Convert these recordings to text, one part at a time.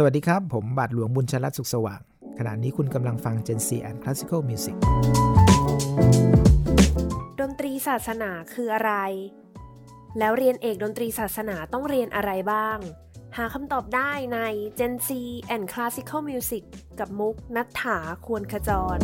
สวัสดีครับ ผมบาทหลวงบุญชลัดสุขสว่าง ขณะนี้คุณกำลังฟัง Gen C and Classical Music ดนตรีศาสนาคืออะไร แล้วเรียนเอกดนตรีศาสนาต้องเรียนอะไรบ้าง หาคำตอบได้ใน Gen C and Classical Music กับมุกนัฐถาควรขจร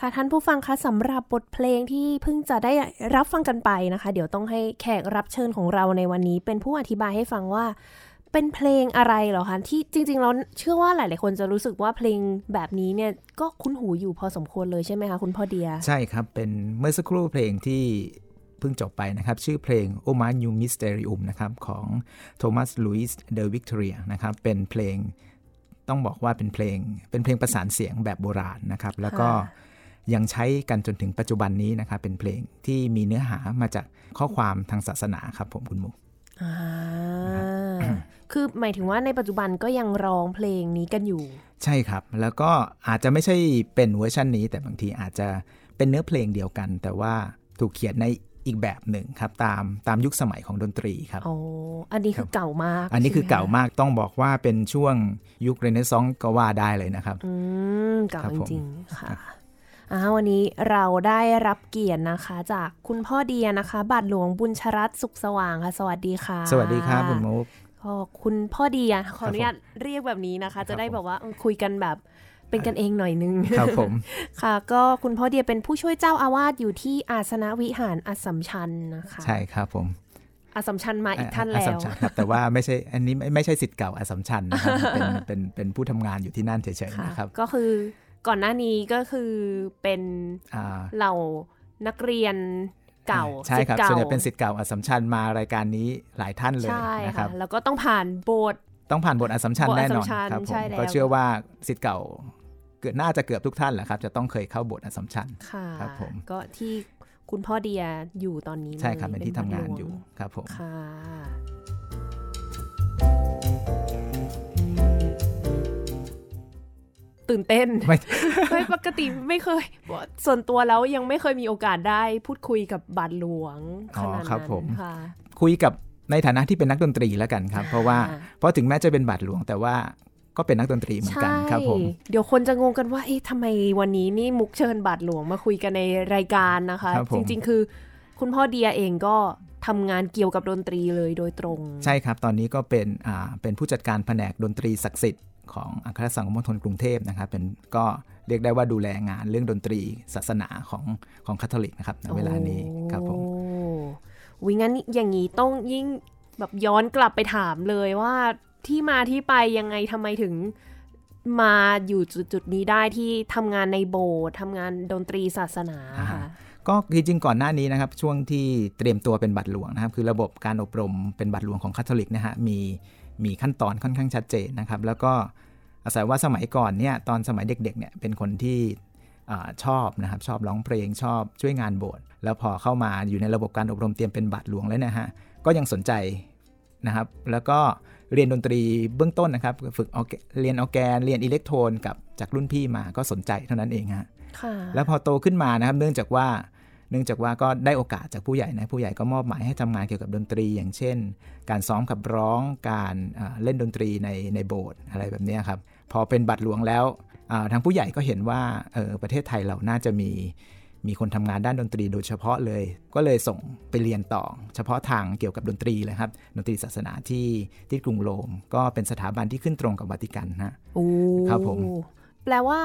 ค่ะท่านผู้ฟังคะสำหรับบทเพลงที่เพิ่งจะได้รับฟังกันไปนะคะ เดี๋ยวต้องให้แขกรับเชิญของเราในวันนี้ เป็นผู้อธิบายให้ฟังว่า เป็นเพลงอะไรเหรอคะที่จริงๆเราเชื่อว่าหลาย ๆ คนจะรู้สึกว่าเพลงแบบนี้เนี่ยก็คุ้นหูอยู่พอสมควรเลยใช่ไหมคะคุณพ่อเดีย ใช่ครับ เป็นเมื่อสักครู่เพลงที่เพิ่งจบไปนะครับ ชื่อเพลง o m a n u Mysterium นะครับของโทมัสลุยส์เดอวิกตอเรียนะครับเป็นเพลงต้องบอกว่าเป็นเพลงเป็นเพลงประสานเสียงแบบโบราณนะครับแล้วก็ ยังใช้กันจนถึงปัจจุบันนี้นะครับเป็นเพลงที่มีเนื้อหามาจากข้อความทางศาสนาครับผมคุณมุกอ่าคือหมายถึงว่าในปัจจุบันก็ยังร้องเพลงนี้กันอยู่ ใช่ครับ แล้วก็อาจจะไม่ใช่เป็นเวอร์ชันนี้ แต่บางทีอาจจะเป็นเนื้อเพลงเดียวกัน แต่ว่าถูกเขียนในอีกแบบหนึ่งครับตามตามยุคสมัยของดนตรีครับโอ้อันนี้คือเก่ามาก อันนี้คือใช่ไหมเก่ามากต้องบอกว่าเป็นช่วงยุคเรเนซองส์ก็ว่าได้เลยนะครับ อืมเก่าครับจผมริงๆค่ะอ่า วันนี้เราได้รับเกียรตินะคะ จากคุณพ่อเดียนะคะ บาทหลวงบุญชรัตน์สุขสว่างค่ะ สวัสดีค่ะ สวัสดีครับคุณมุกก็คุณพ่อเดียขออนุญาตเรียกแบบนี้นะคะ จะได้แบบว่าเออคุยกันแบบเป็นกันเองหน่อยนึงครับผม ค่ะ ก็คุณพ่อเดียเป็นผู้ช่วยเจ้าอาวาสอยู่ที่อาสนวิหารอัสสัมชัญนะคะ ใช่ครับผมอัสสัมชัญมาอีกท่านอัแล้สสัวมชัญครับแต่ว่าไม่ใช่อันนี้ไม่ไม่ใช่สิทธิ์เก่าอัสสัมชัญนะครับเป็นเป็นเป็นผู้ทำงานอยู่ที่นั่นเฉยๆค่ะนะครับ ก็คือ ก่อนหน้านี้ก็คือเป็นอ่าเหล่านักเรียนเก่าใช่ครับศิษย์ส่วนใหญ่เป็นสิทธิ์เก่าอัสสัมชัญมารายการนี้หลายท่านเลยใช่นะคค่ะรับแล้วก็ต้องผ่านโบสถ์ต้องผ่านบทอัสสัมชัญบทแน่นอนอัสสัมชัญครับผใช่มแล้วก็เชื่อว่าสิทธิ์เก่าเกิดน่าจะเกือบทุกท่านแหละครับ จะต้องเคยเข้าบทอัสสัมชัญค่ะครับผมก็ที่คุณพ่อเดียอยู่ตอนนี้ใช่ครับลเป็นที่ทำงานอยู่ครับผมค่ะ ตื่นเต้นไม่ไม่ปกติไม่เคย ส่วนตัวแล้วยังไม่เคยมีโอกาสได้พูดคุยกับบาทหลวงขนาดอ๋อครับนั้นผมค่ะคุยกับในฐานะที่เป็นนักดนตรีแล้วกันครับ เพราะว่าอ่าเพราะถึงแม้จะเป็นบาทหลวงแต่ว่าก็เป็นนักดนตรีเหมือนกันครับผม เดี๋ยวคนจะงงกันว่าเอ๊ะทำไมวันนี้นี่มุกเชิญบาทหลวงมาคุยกันในรายการนะคะครับผมจริง ๆ คือ คุณพ่อเดียเองก็ทำงานเกี่ยวกับดนตรีเลยโดยตรง ใช่ครับ ตอนนี้ก็เป็นอ่าเป็นผู้จัดการแผนกดนตรีศักดิ์สิทธิ์ ของอัครสังคมณฑลกรุงเทพนะครับเป็นก็เรียกได้ว่าดูแลงานเรื่องดนตรีศาสนาของของคาทอลิกนะครับในเวลานี้ครับผมโอ้วิงั้นอย่างนี้ต้องยิ่งแบบย้อนกลับไปถามเลยว่าที่มาที่ไปยังไงทำไมถึงมาอยู่จุดๆนี้ได้ที่ทำงานในโบสถ์ทำงานดนตรีศาสนาค่ะก็จริงๆก่อนหน้านี้นะครับช่วงที่เตรียมตัวเป็นบัตรหลวงนะครับคือระบบการอบรมเป็นบัตรหลวงของคาทอลิกนะฮะมี มีขั้นตอนค่อนข้างชัดเจนนะครับ แล้วก็อาศัยว่าสมัยก่อนเนี่ยตอนสมัยเด็กๆเนี่ยเป็นคนที่อาชอบนะครับชอบร้องเพลงชอบช่วยงานโบสถ์แล้วพอเข้ามาอยู่ในระบบการอบรมเตรียมเป็นบัตรหลวงแล้วนะฮะก็ยังสนใจนะครับแล้วก็เรียนดนตรีเบื้องต้นนะครับ ฝึกออร์แกเรียนออร์แกนเรียน Electone กับจากรุ่นพี่มาก็สนใจเท่านั้นเองฮะค่ะแล้วพอโตขึ้นมานะครับเนื่องจากว่า เนื่องจากว่าก็ได้โอกาสจากผู้ใหญ่นะผู้ใหญ่ก็มอบหมายให้ทำงานเกี่ยวกับดนตรี อย่างเช่น การซ้อมขับร้องการเอ่อเล่นดนตรีในในโบสถ์อะไรแบบเนี้ยครับพอเป็นบาทหลวงแล้วอ่าทางผู้ใหญ่ก็เห็นว่าเออประเทศไทยเราน่าจะมีมีคนทำงานด้านดนตรีโดยเฉพาะเลย ก็เลยส่งไปเรียนต่อ เฉพาะทางเกี่ยวกับดนตรีเลยครับ ดนตรีศาสนาที่ที่กรุงโรม ก็เป็นสถาบันที่ขึ้นตรงกับวัติกันนะโอ้ครับผม แปลว่า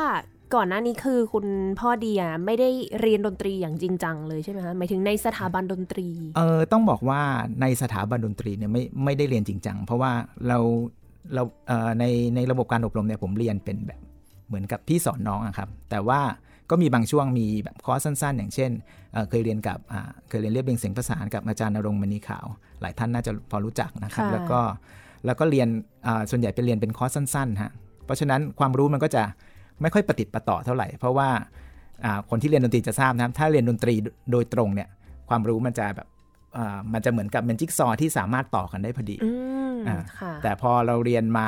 ก่อนหน้านี้คือคุณพ่อเดียไม่ได้เรียนดนตรีอย่างจริงจังเลยใช่ไหมคะหมายถึงในสถาบันดนตรี เออต้องบอกว่าในสถาบันดนตรีเนี่ยไม่ไม่ได้เรียนจริงจังเพราะว่าเราเราเอ่อในในระบบการอบรมเนี่ยผมเรียนเป็นแบบเหมือนกับพี่สอนน้องอะครับ แต่ว่าก็มีบางช่วงมีแบบคอร์สสั้นๆ อย่างเช่นเอ่อเคยเรียนกับอ่าเคยเรียนเรียบเรียงเสียงประสานกับอาจารย์นรงค์มณีขาว หลายท่านน่าจะพอรู้จักนะครับค่ะแล้วก็แล้วก็เรียนอ่าส่วนใหญ่เป็นเรียนเป็นคอร์สสั้นๆฮะเพราะฉะนั้นความรู้มันก็จะ ไม่ค่อยประติดประต่อเท่าไหร่ เพราะว่าอ่าคนที่เรียนดนตรีจะทราบนะครับ ถ้าเรียนดนตรีโดยตรงเนี่ย ความรู้มันจะแบบอ่ามันจะเหมือนกับเป็นจิ๊กซอว์ที่สามารถต่อกันได้พอดีอืมอ่าค่ะแต่พอเราเรียนมา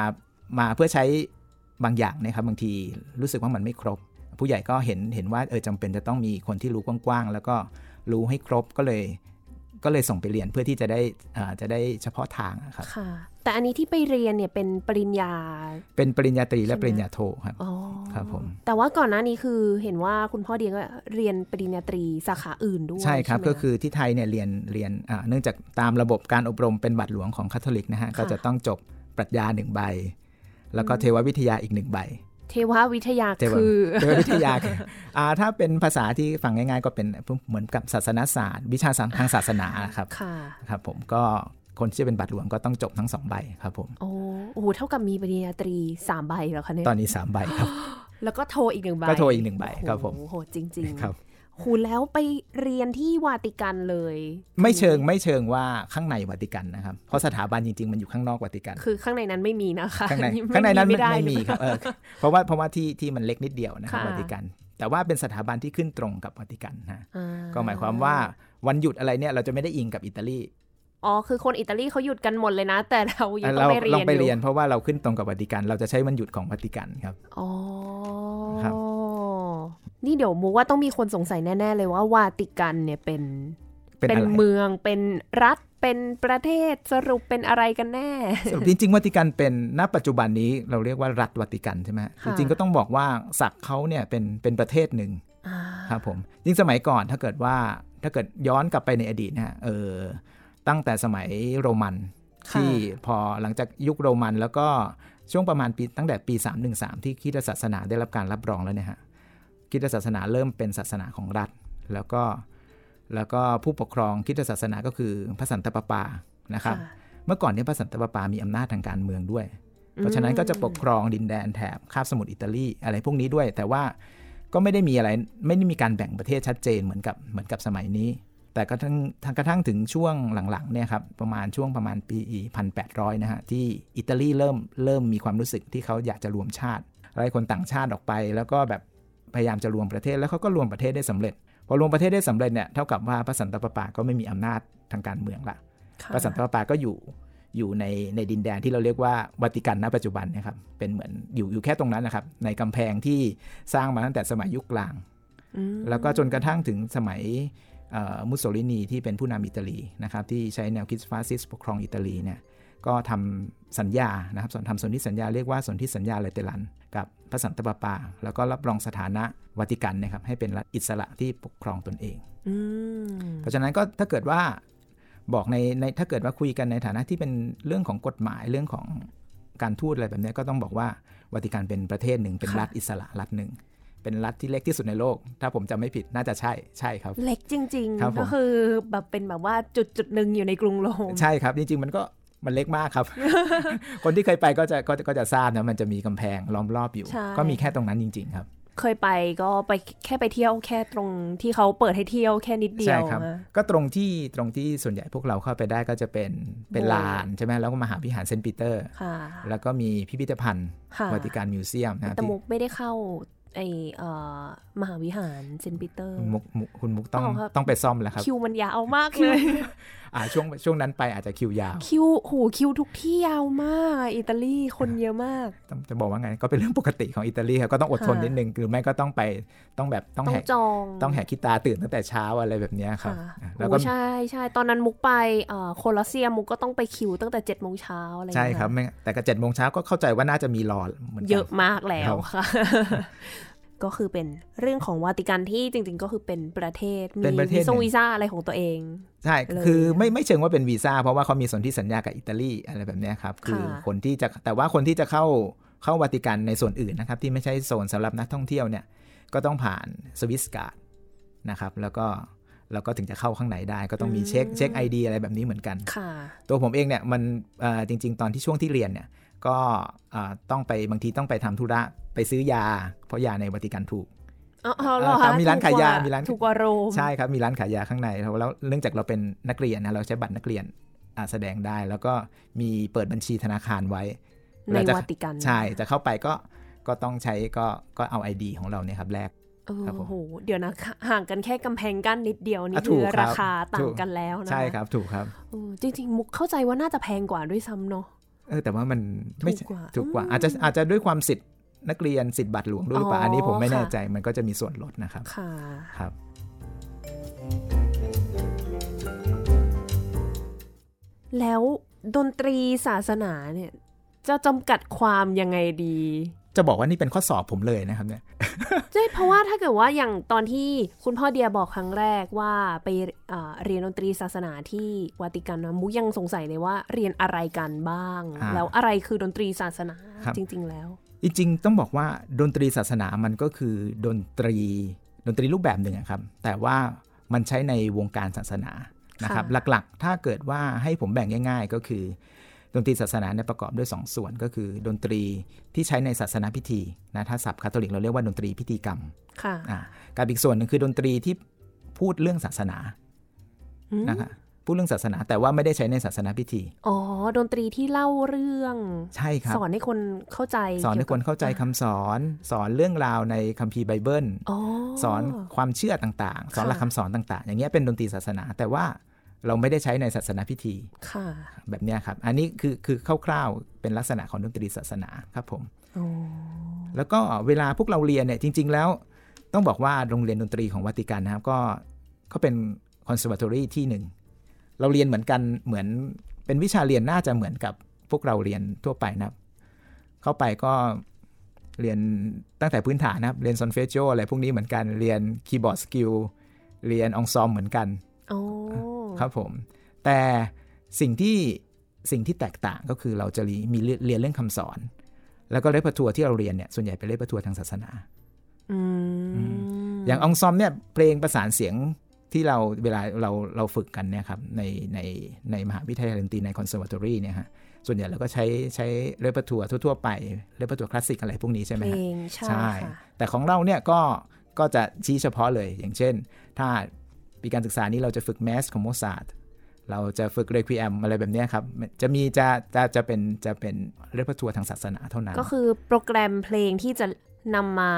มาเพื่อใช้บางอย่างเนะครับบางทีรู้สึกว่ามันไม่ครบ ผู้ใหญ่ก็เห็นเห็นว่าเออจำเป็นจะต้องมีคนที่รู้กว้างๆแล้วก็รู้ให้ครบก็เลย ก็เลยส่งไปเรียนเพื่อที่จะได้อ่าจะได้เฉพาะทางอะครับค่ะ แต่อันนี้ที่ไปเรียนเนี่ยเป็นปริญญา เป็นปริญญาตรีและใช่ไหมปริญญาโทครับอ๋อครับผมแต่ว่าก่อนหน้านี้คือเห็นว่าคุณพ่อเดียก็เรียนปริญญาตรีสาขาอื่นด้วยใช่ครับไหมก็คือที่ไทยเนี่ยเรียนเรียนอ่าเนื่องจากตามระบบการอบรมเป็นบัตรหลวงของคาทอลิกนะฮะก็จะต้องจบปรัชญาหนึ่งใบ แล้วก็เทววิทยาอีกหนึ่งใบ เทววิทยาเทวคือเทววิทยาคืออ่าถ้าเป็นภาษาที่ฟังง่ายๆ ก็เป็นเหมือนกับศาสนศาสตร์ วิชาทางศาสนาครับค่ะครับผมก็ คนที่จะเป็นบัตรหลวงก็ต้องจบทั้งสองใบครับผมโอ้โอ้โหเท่ากับมีปริญญาตรีสามใบแล้วคะเนี่ยตอนนี้สามใบครับ แล้วก็โทรอีกหนึ่งใบก็โทรอีกหนึ่งใบครับผมโอ้โหจริง ๆ ครับหูแล้วไปเรียนที่วาติกันเลย ไม่เชิงไม่เชิงว่าข้างในวัติกันนะครับ เพราะสถาบันจริงๆ มันอยู่ข้างนอกวัติกัน คือข้างในนั้นไม่มีนะคะข้างในไม่ข้างในนั้นไม่ได้ไม่มีครับเออเพราะว่าเพราะว่าที่ที่มันเล็กนิดเดียวนะครับค่ะวัติกัน แต่ว่าเป็นสถาบันที่ขึ้นตรงกับวัติกันนะอ่ก็หมายความว่าวันหยุดอะไรเนี่ยเราจะไม่ได้อิงกับอิตาลี อ๋อ คือคนอิตาลีเขาหยุดกันหมดเลยนะ แต่เรายังต้อเรางไปเรียนลองไปอยู่เรียนเพราะว่าเราขึ้นตรงกับวัติกัน เราจะใช้วันหยุดของวัติกันครับ อ๋อ ครับ นี่เดี๋ยวมูว่าต้องมีคนสงสัยแน่ ๆ เลยว่าวาติกันเนี่ยเป็น เป็นอะไรเมือง เป็นรัฐ เป็นประเทศ สรุปเป็นอะไรกันแน่ สรุปจริง ๆ วัติกันเป็น ณ ปัจจุบันนี้เราเรียกว่ารัฐวัติกันใช่ไหมจค่ะริงๆ ก็ต้องบอกว่าศักดิ์เขาเนี่ยเป็น เป็นประเทศหนึ่งอ่าครับผมจริงสมัยก่อนถ้าเกิดว่า ถ้าเกิดย้อนกลับไปในอดีตนะฮะ เออ ตั้งแต่สมัยโรมันค่ะที่พอหลังจากยุคโรมันแล้วก็ช่วงประมาณปีตั้งแต่ปี 313 ที่คริสตศาสนาได้รับการรับรองแล้วเนี่ยฮะคริสตศาสนาเริ่มเป็นศาสนาของรัฐ แล้วก็แล้วก็ผู้ปกครองคริสตศาสนาก็คือพระสันตะปาปานะครับค่ะเมื่อก่อนเนี่ยพระสันตะปาปามีอำนาจทางการเมืองด้วย เพราะฉะนั้นก็จะปกครองดินแดนแถบคาบสมุทรอิตาลีอะไรพวกนี้ด้วย แต่ว่าก็ไม่ได้มีอะไรไม่ได้มีการแบ่งประเทศชัดเจนเหมือนกับเหมือนกับสมัยนี้ แต่กระทั่งทางกระทั่งถึงช่วงหลังๆเนี่ยครับประมาณช่วงประมาณปี 1800 นะฮะ ที่อิตาลีเริ่มเริ่มมีความรู้สึกที่เขาอยากจะรวมชาติไล่คนต่างชาติออกไป แล้วก็แบบพยายามจะรวมประเทศแล้วเขาก็รวมประเทศได้สำเร็จ พอรวมประเทศได้สำเร็จเนี่ยเท่ากับว่าพระสันตะปาปาก็ไม่มีอำนาจทางการเมืองละค่ะพระสันตะปาปาก็อยู่อยู่ในในดินแดนที่เราเรียกว่าวัติกันณปัจจุบันเนะครับเป็นเหมือนอยู่อยู่แค่ตรงนั้นนะครับ ในกำแพงที่สร้างมาตั้งแต่สมัยยุคกลางอืมแล้วก็จนกระทั่งถึงสมัยเอ่อ มุสโสลินีที่เป็นผู้นำอิตาลีนะครับที่ใช้แนวคิดฟาสซิสต์ปกครองอิตาลีเนี่ยก็ทำสัญญานะครับส่วนทำสนธิสัญญาเรียกว่าสนธิสัญญาเลเตลัน กับพระสันตะปาปา แล้วก็รับรองสถานะวัติกันนะครับให้เป็นรัฐอิสระที่ปกครองตนเองอืมเพราะฉะนั้นก็ถ้าเกิดว่าบอกในในถ้าเกิดว่าคุยกันในฐานะที่เป็นเรื่องของกฎหมายเรื่องของการทูตอะไรแบบเนี้ยก็ต้องบอกว่าวาติกันเป็นประเทศหนึ่งเป็นรัฐอิสระรัฐหนึ่ง เป็นรัฐที่เล็กที่สุดในโลก ถ้าผมจำไม่ผิดน่าจะใช่ใช่ครับ เล็กจริงครับผมๆก็คือแบบเป็นแบบว่าจุดจุดๆหนึ่งอยู่ในกรุงโรมใช่ครับจริงๆมันก็มันเล็กมากครับ คนที่เคยไปก็จะก็จะก็จะทราบนะมันจะมีกำแพงล้อมรอบอยู่ใช่ก็มีแค่ตรงนั้นจริง ๆ ครับ เคยไปก็ไปแค่ไปเที่ยวแค่ตรงที่เขาเปิดให้เที่ยวแค่นิดเดียใช่วครับอะก็ตรงที่ตรงที่ส่วนใหญ่พวกเราเข้าไปได้ก็จะเป็นเป็นโบสถ์ลานใช่ไหมแล้วก็มหาวิหารเซนต์ปีเตอร์ค่ะแล้วก็มีพิพิธภัณฑ์ค่ะวาติกันมิวเซียมนะแต่ที่มุกไม่ได้เข้า ไอเอ่อมหาวิหารเซนต์ปีเตอร์คุณมุกมุกคุณมุกต้องเปล่าครับต้องไปซ่อมแล้วครับ คิวมันยาวมากเลยอ่าช่วงช่วงนั้นไปอาจจะคิวยาว คิวโหคิวทุกที่ยาวมากอะอิตาลีคนเยอะมากต้องจะบอกว่าไงก็เป็นเรื่องปกติของอิตาลีครับก็ต้องอดทนค่ะนิดนึงหรือไม่ก็ต้องไปต้องแบบต้องต้อแหงกจองต้องแหกขี้ตาตื่นตั้งแต่เช้าอะไรแบบเนี้ยครับค่ะอะโอ้แล้วก็ใช่ใช่ตอนนั้นมุกไปเอ่อโคลอสเซียมมุกก็ต้องไปคิวตั้งแต่เจ็ดโมงเช้าอะไรอย่างใช่เงี้ยครับไม่แต่ก็เจ็ดโมงเช้าก็เข้าใจว่าน่าจะมีรอเหมือนกันเยอะมากแล้ควรับค่ะ ก็คือเป็นเรื่องของวาติกันที่จริง ๆ ก็คือเป็นประเทศมีเป็นประเทวีศซ่งหนึ่งวีซ่าอะไรของตัวเอง ใช่เลยคือไม่ไม่เชิงว่าเป็นวีซ่าเพราะว่าเขามีสนธิสัญญากับอิตาลีอะไรแบบเนี้ยครับ คือค่ะคนที่จะแต่ว่าคนที่จะเข้าเข้าวาติกันในส่วนอื่นนะครับ ที่ไม่ใช่โซนสำหรับนักท่องเที่ยวเนี่ยก็ต้องผ่านสวิสการ์ดนะครับ แล้วก็แล้วก็ถึงจะเข้าข้างในได้ ก็ต้องมีเช็คเช็คไอดีอะไรแบบนี้เหมือนกันค่ะตัวผมเองเนี่ยมันเอ่อจริง ๆ ตอนที่ช่วงที่เรียนเนี่ย ก็เอ่อต้องไปบางทีต้องไปทำธุระไปซื้อยา เพราะยาในวาติกันถูกอ๋ออ๋อเหรอครัคะบมีร้านขายยาถูกกว่มีร้านถูกกว่าโรมใช่ครับ มีร้านขายยาข้างในแล้วแล้วเนื่องจากเราเป็นนักเรียนนะ เราใช้บัตรนักเรียนอ่าแสดงได้ แล้วก็มีเปิดบัญชีธนาคารไว้ ในแล้วจะวาติกัน ใช่ จะเข้าไปก็ ก็ต้องใช้ก็ก็เอา ID ของเราเนี่ยครับแลกเออครับผมโห เดี๋ยวนะ ห่างกันแค่กำแพงกั้นนิดเดียว นี่อะคือถูกครับราคาต่าถูงกกันแล้วนะ ใช่ครับ ถูกครับเออจริงๆ มุกเข้าใจว่าน่าจะแพงกว่าด้วยซ้ำเนาะ เออแต่ว่ามันไม่ถูกกว่าถูกกว่าอืมอาจจะอาจจะด้วยความสิทธิ์นักเรียนสิทธิ์บัตรหลวงด้วยหรือเปล่าอ๋ออัอันนี้ผมไม่แน่ค่ะใจมันก็จะมีส่วนลดนะครับค่ะครับ แล้วดนตรีศาสนาเนี่ยจะจำกัดความยังไงดี จะบอกว่านี่เป็นข้อสอบผมเลยนะครับเนี่ยใช่เพราะว่าถ้าเกิดว่าอย่างตอนที่คุณพ่อเดียบอกครั้งแรกว่าไปเอ่อเรียนดนตรีศาสนาที่วาติกันนะมุกยังสงสัยเลยว่าเรียนอะไรกันบ้างอ่าแล้วอะไรคือดนตรีศาสนาครับจริง ๆ แล้ว จริงๆต้องบอกว่าดนตรีศาสนามันก็คือดนตรีดนตรีรูปแบบหนึ่งอะครับ แต่ว่ามันใช้ในวงการศาสนานะครับค่ะหลักๆ ถ้าเกิดว่าให้ผมแบ่งง่าย ๆ ก็คือ ดนตรีศาสนาเนี่ยประกอบด้วย2ส่วนก็คือ ดนตรีที่ใช้ในศาสนาพิธีนะถ้าศัพท์คาทอลิกเราเรียกว่าดนตรีพิธีกรรมค่ะอ่ากับอีกส่วนหนึ่งคือดนตรีที่พูดเรื่องศาสนาอืมนะครับพูดเรื่องศาสนาแต่ว่าไม่ได้ใช้ในศาสนาพิธี อ๋อ ดนตรีที่เล่าเรื่องใช่ครับสอนให้คนเข้าใจ สอนให้คนเข้าใจคำสอน สอนเรื่องราวในคัมภีร์ไบเบิลอ๋อสอนความเชื่อต่างๆ สอนหลักค่ะคำสอนต่าง ๆ อย่างเงี้ยเป็นดนตรีศาสนาแต่ว่า เราไม่ได้ใช้ในศาสนาพิธีค่ะ แบบเนี้ยครับ อันนี้คือคือคร่าวๆเป็นลักษณะของดนตรีศาสนาครับผมอ๋อแล้วก็เวลาพวกเราเรียนเนี่ยจริง ๆ แล้วต้องบอกว่าโรงเรียนดนตรีของวัติกันนะครับ ก็ก็เป็นคอนเสิร์ตอรี่ที่หนึ่งเราเรียนเหมือนกันเหมือนเป็นวิชาเรียนน่าจะเหมือนกับพวกเราเรียนทั่วไปนะครับ เข้าไปก็เรียนตั้งแต่พื้นฐานนะครับ เรียน solfeggio อะไรพวกนี้เหมือนกันเรียน keyboard skill เรียน ensemble เหมือนกันอ๋อ ครับผม แต่สิ่งที่สิ่งที่แตกต่างก็คือเราจะมีเรียนเรื่องคำสอน แล้วก็ repertoire ที่เราเรียนเนี่ยส่วนใหญ่เป็น repertoire ทางศาสนาอืมอย่าง ensemble เนี่ยเพลงประสานเสียงที่เราเวลาเราเราฝึกกันเนี่ยครับในในในมหาวิทยาลัยดนตรีใน conservatory เนี่ยฮะส่วนใหญ่เราก็ใช้ใช้ repertoire ทั่ว ๆ ไป repertoire คลาสสิกอะไรพวกนี้ใช่ไหมเพลงฮะใช่ค่ะแต่ของเราเนี่ยก็ก็จะชี้เฉพาะเลยอย่างเช่น ถ้า ปีการศึกษานี้เราจะฝึก Mass ของโมซาร์ทเราจะฝึก Requiem อะไรแบบเนี้ยครับ จะมีจะจะจะเป็นจะเป็น repertoire ทางศาสนาเท่านั้น ก็คือโปรแกรมเพลงที่จะนำมา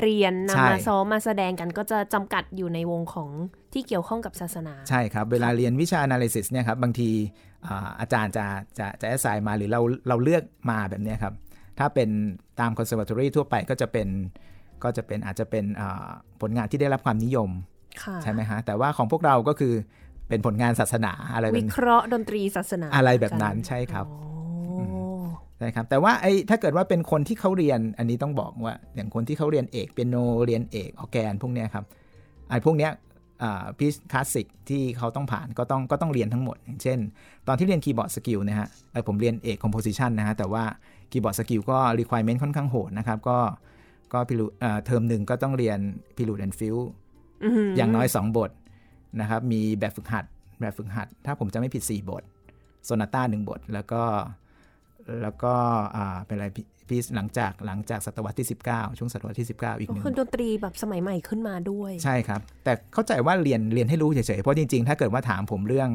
เรียนใช่นำมาซ้อมมาแสดงกันก็จะจำกัดอยู่ในวงของที่เกี่ยวข้องกับศาสนา ใช่ครับ เวลาเรียนวิชา analysis เนี่ยครับบางทีอ่าอาจารย์จะจะจะแอสไซน์มาหรือเราเราเลือกมาแบบเนี้ยครับ ถ้าเป็นตาม conservatory ทั่วไปก็จะเป็นก็จะเป็นอาจจะเป็นอ่าผลงานที่ได้รับความนิยมค่ะ ใช่ไหมฮะ แต่ว่าของพวกเราก็คือเป็นผลงานศาสนาอะไรแบบวินี้เคราะห์ดนตรีศาสนา อะไรแบบนั้นใช่ครับอ๋อใช่ครับแต่ว่าไอ้ถ้าเกิดว่าเป็นคนที่เขาเรียนอันนี้ต้องบอกว่า อย่างคนที่เขาเรียนเอกเปียโนเรียนเอกออร์แกนพวกเนี้ยครับไอ้พวกเนี้ย piece คลาสสิกที่เขาต้องผ่านก็ต้องก็ต้องเรียนทั้งหมดอย่างเช่น ตอนที่เรียน keyboard skill นะฮะไอ้ผมเรียนเอก composition นะฮะแต่ว่า keyboard skill ก็ requirement ค่อนข้างโหดนะครับ ก็ก็ Prelude เทอมหนึ่งก็ต้องเรียน Prelude and Fugue อื้อหืออย่างน้อย 2 บทนะครับ มีแบบฝึกหัด แบบฝึกหัด ถ้าผมจะไม่ผิด 4 บทโซนาต้าหนึ่งบท แล้วก็แล้วก็อ่าเป็นอะไรพีหลังจากหลังจากศตวรรษที่ 19 ช่วงศตวรรษที่ 19 อีกหนึ่งคือดนตรีแบบสมัยใหม่ขึ้นมาด้วย ใช่ครับ แต่เข้าใจว่าเรียนเรียนให้รู้เฉยๆ เพราะจริงๆ ถ้าเกิดว่าถามผมเรื่อง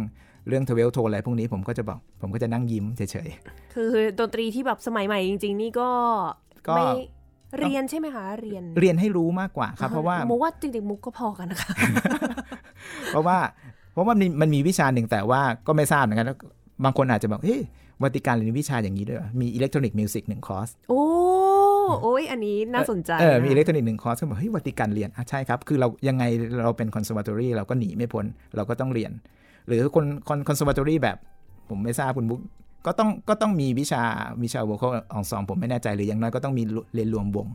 เรื่องทเวลโทอะไรพวกนี้ผมก็จะบอก ผมก็จะนั่งยิ้มเฉยคือดนตรีที่แบบสมัยใหม่จริง ๆ นี่ก็ก็ไม่ เรียนใช่ไหมคะเรียนๆเรียนให้รู้มากกว่าครับ เพราะว่ามุกว่าจริงๆมุกก็พอกันนะคะเพราะว่าเพราะว่ามันมันมีวิชาหนึ่งแต่ว่าก็ไม่ทราบเหมือนกันบางคนอาจจะบอกเฮ้ยวาติกันเรียนวิชาอย่างนี้ด้วยเหรอมี electronic music หนึ่งคอร์สโอ้โอ้ยอันนี้น่าสนใจเออมีอิเล็กนะทรอนิกส์หนึ่งคอร์สก็บอกเฮ้ยวาติกันเรียนอะใช่ครับ คือเรายังไงเราเป็นคอนเซอร์ว t ตอรี่เราก็หนีไม่พ้นเราก็ต้องเรียน หรือคนคอนคอนเซอร์ว t ตอรี่แบบผมไม่ทราบคุณบุ๊ก ก็ต้องก็ต้องมีวิชาวิชา vocal องซองผมไม่แน่ใจหรืออย่างน้อยก็ต้องมีเรียนรวมวง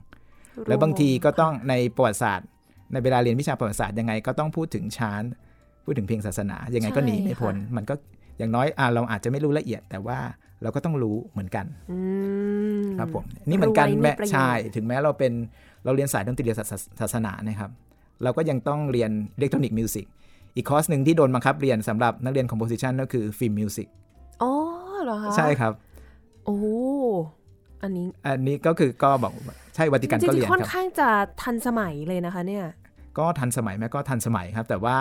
แล้วบางทีก็ต้องในประวัติศาสตร์ ในเวลาเรียนวิชาประวัติศาสตร์ยังไงก็ต้องพูดถึง chant พูดถึงเพลงศาสนายังไงก็หนีไม่พ้นมันก็อย่างน้อยอะเราอาจจะไม่รู้ละเอียด แต่ว่าเราก็ต้องรู้เหมือนกันอืมครับผมนี่เหมือนกันรู้ไว้มีแม้ประโยชน์ใช่ถึงแม้เราเป็นเราเรียนสายดนตรีศาสศาสนานะครับ เราก็ยังต้องเรียน electronic music อีกคอร์สหนึ่งที่โดนบังคับเรียนสำหรับนักเรียน composition ก็คือ film music อ๋อ เหรอคะใช่ครับ โอ้อันนี้ อันนี้ก็คือก็บอกว่าใช่วัติกันจก็ริเรีงยนๆค่อนครับข้างจะทันสมัยเลยนะคะ เนี่ย ก็ทันสมัยไหมก็ทันสมัยครับ แต่ว่า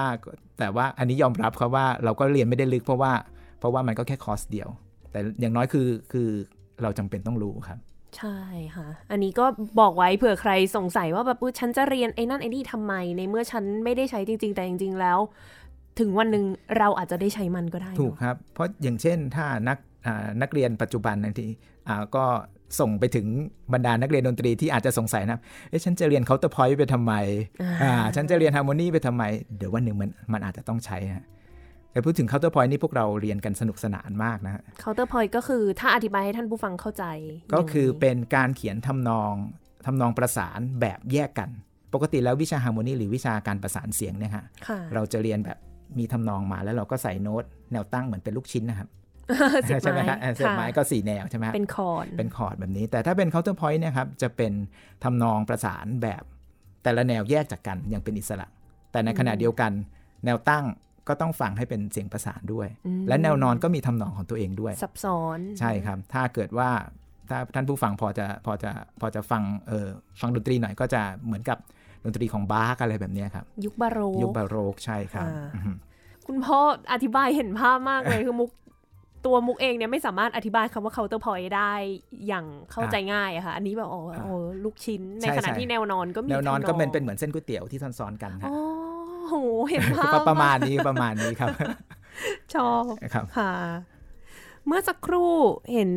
แต่ว่าอันนี้ยอมรับครับว่าเราก็เรียนไม่ได้ลึกเพราะว่า เพราะว่ามันก็แค่คอร์สเดียว แต่อย่างน้อยคือคือเราจำเป็นต้องรู้ครับใช่ค่ะ อันนี้ก็บอกไว้เผื่อใครสงสัยว่าแบบอุ๊ยฉันจะเรียนไอ้นั่นไอ้นี่ทำไม ในเมื่อฉันไม่ได้ใช้จริง ๆ แต่จริง ๆ แล้ว ถึงวันหนึ่งเราอาจจะได้ใช้มันก็ได้ ถูกเนอะครับ เพราะอย่างเช่นถ้านักอ่า นักเรียนปัจจุบันบางทีอ่าก็ส่งไปถึงบรรดานักเรียนดนตรีที่อาจจะสงสัยนะเอ๊ะฉันจะเรียน counterpoint ไปทำไมอ่าฉันจะเรียน harmony ไปทำไม เดี๋ยววันหนึ่งมันมันอาจจะต้องใช้ฮะแต่พูดถึง counterpoint นี่พวกเราเรียนกันสนุกสนานมากนะฮะ counterpoint ก็คือถ้าอธิบายให้ท่านผู้ฟังเข้าใจ ก็คืออย่างนี้เป็นการเขียนทำนองทำนองประสานแบบแยกกัน ปกติแล้ววิชา harmony หรือวิชาการประสานเสียงเนี่ยฮะค่ะเราจะเรียนแบบมีทำนองมาแล้วเราก็ใส่โน้ตแนวตั้งเหมือนเป็นลูกชิ้นนะครับสิบ ใช่ไหมไม้ครับเออเสียบไม้ค่ะก็สี่แนวใช่ไหมฮะเป็นคอร์ดเป็นคอร์ดแบบนี้ แต่ถ้าเป็น counterpoint เนี่ยครับจะเป็นทำนองประสานแบบแต่ละแนวแยกจากกันอย่างเป็นอิสระ แต่ในขณะเดียวกัน แนวตั้งก็ต้องฟังให้เป็นเสียงประสานด้วยอืมและแนวนอนก็มีทำนองของตัวเองด้วย ซับซ้อนใช่ครับ ถ้าเกิดว่าถ้าท่านผู้ฟังพอจะพอจะพอจะฟังเออฟังดนตรีหน่อยก็จะเหมือนกับดนตรีของบาร์กอะไรแบบเนี้ยครับ ยุคบาโรกยุคบาโรกใช่ครับอ่าอือฮึคุณพ่ออธิบายเห็นภาพมากเลยคือมุก ตัวมุกเองเนี่ยไม่สามารถอธิบายคำว่า counter point ได้อย่างเข้าใจง่ายอะค่ะ อันนี้แบบโอ้โหลูกชิ้นในขณะที่แนวนอนก็มีแนวนอนทำก็เป็นเป็นเหมือนเส้นก๋วยเตี๋ยวที่ซ้อนๆกันครัอ๋บอโหเห็นภาพก็ประมาณนี้ประมาณนี้ครับ ชอบครับค่ะ เมื่อสักครู่เห็น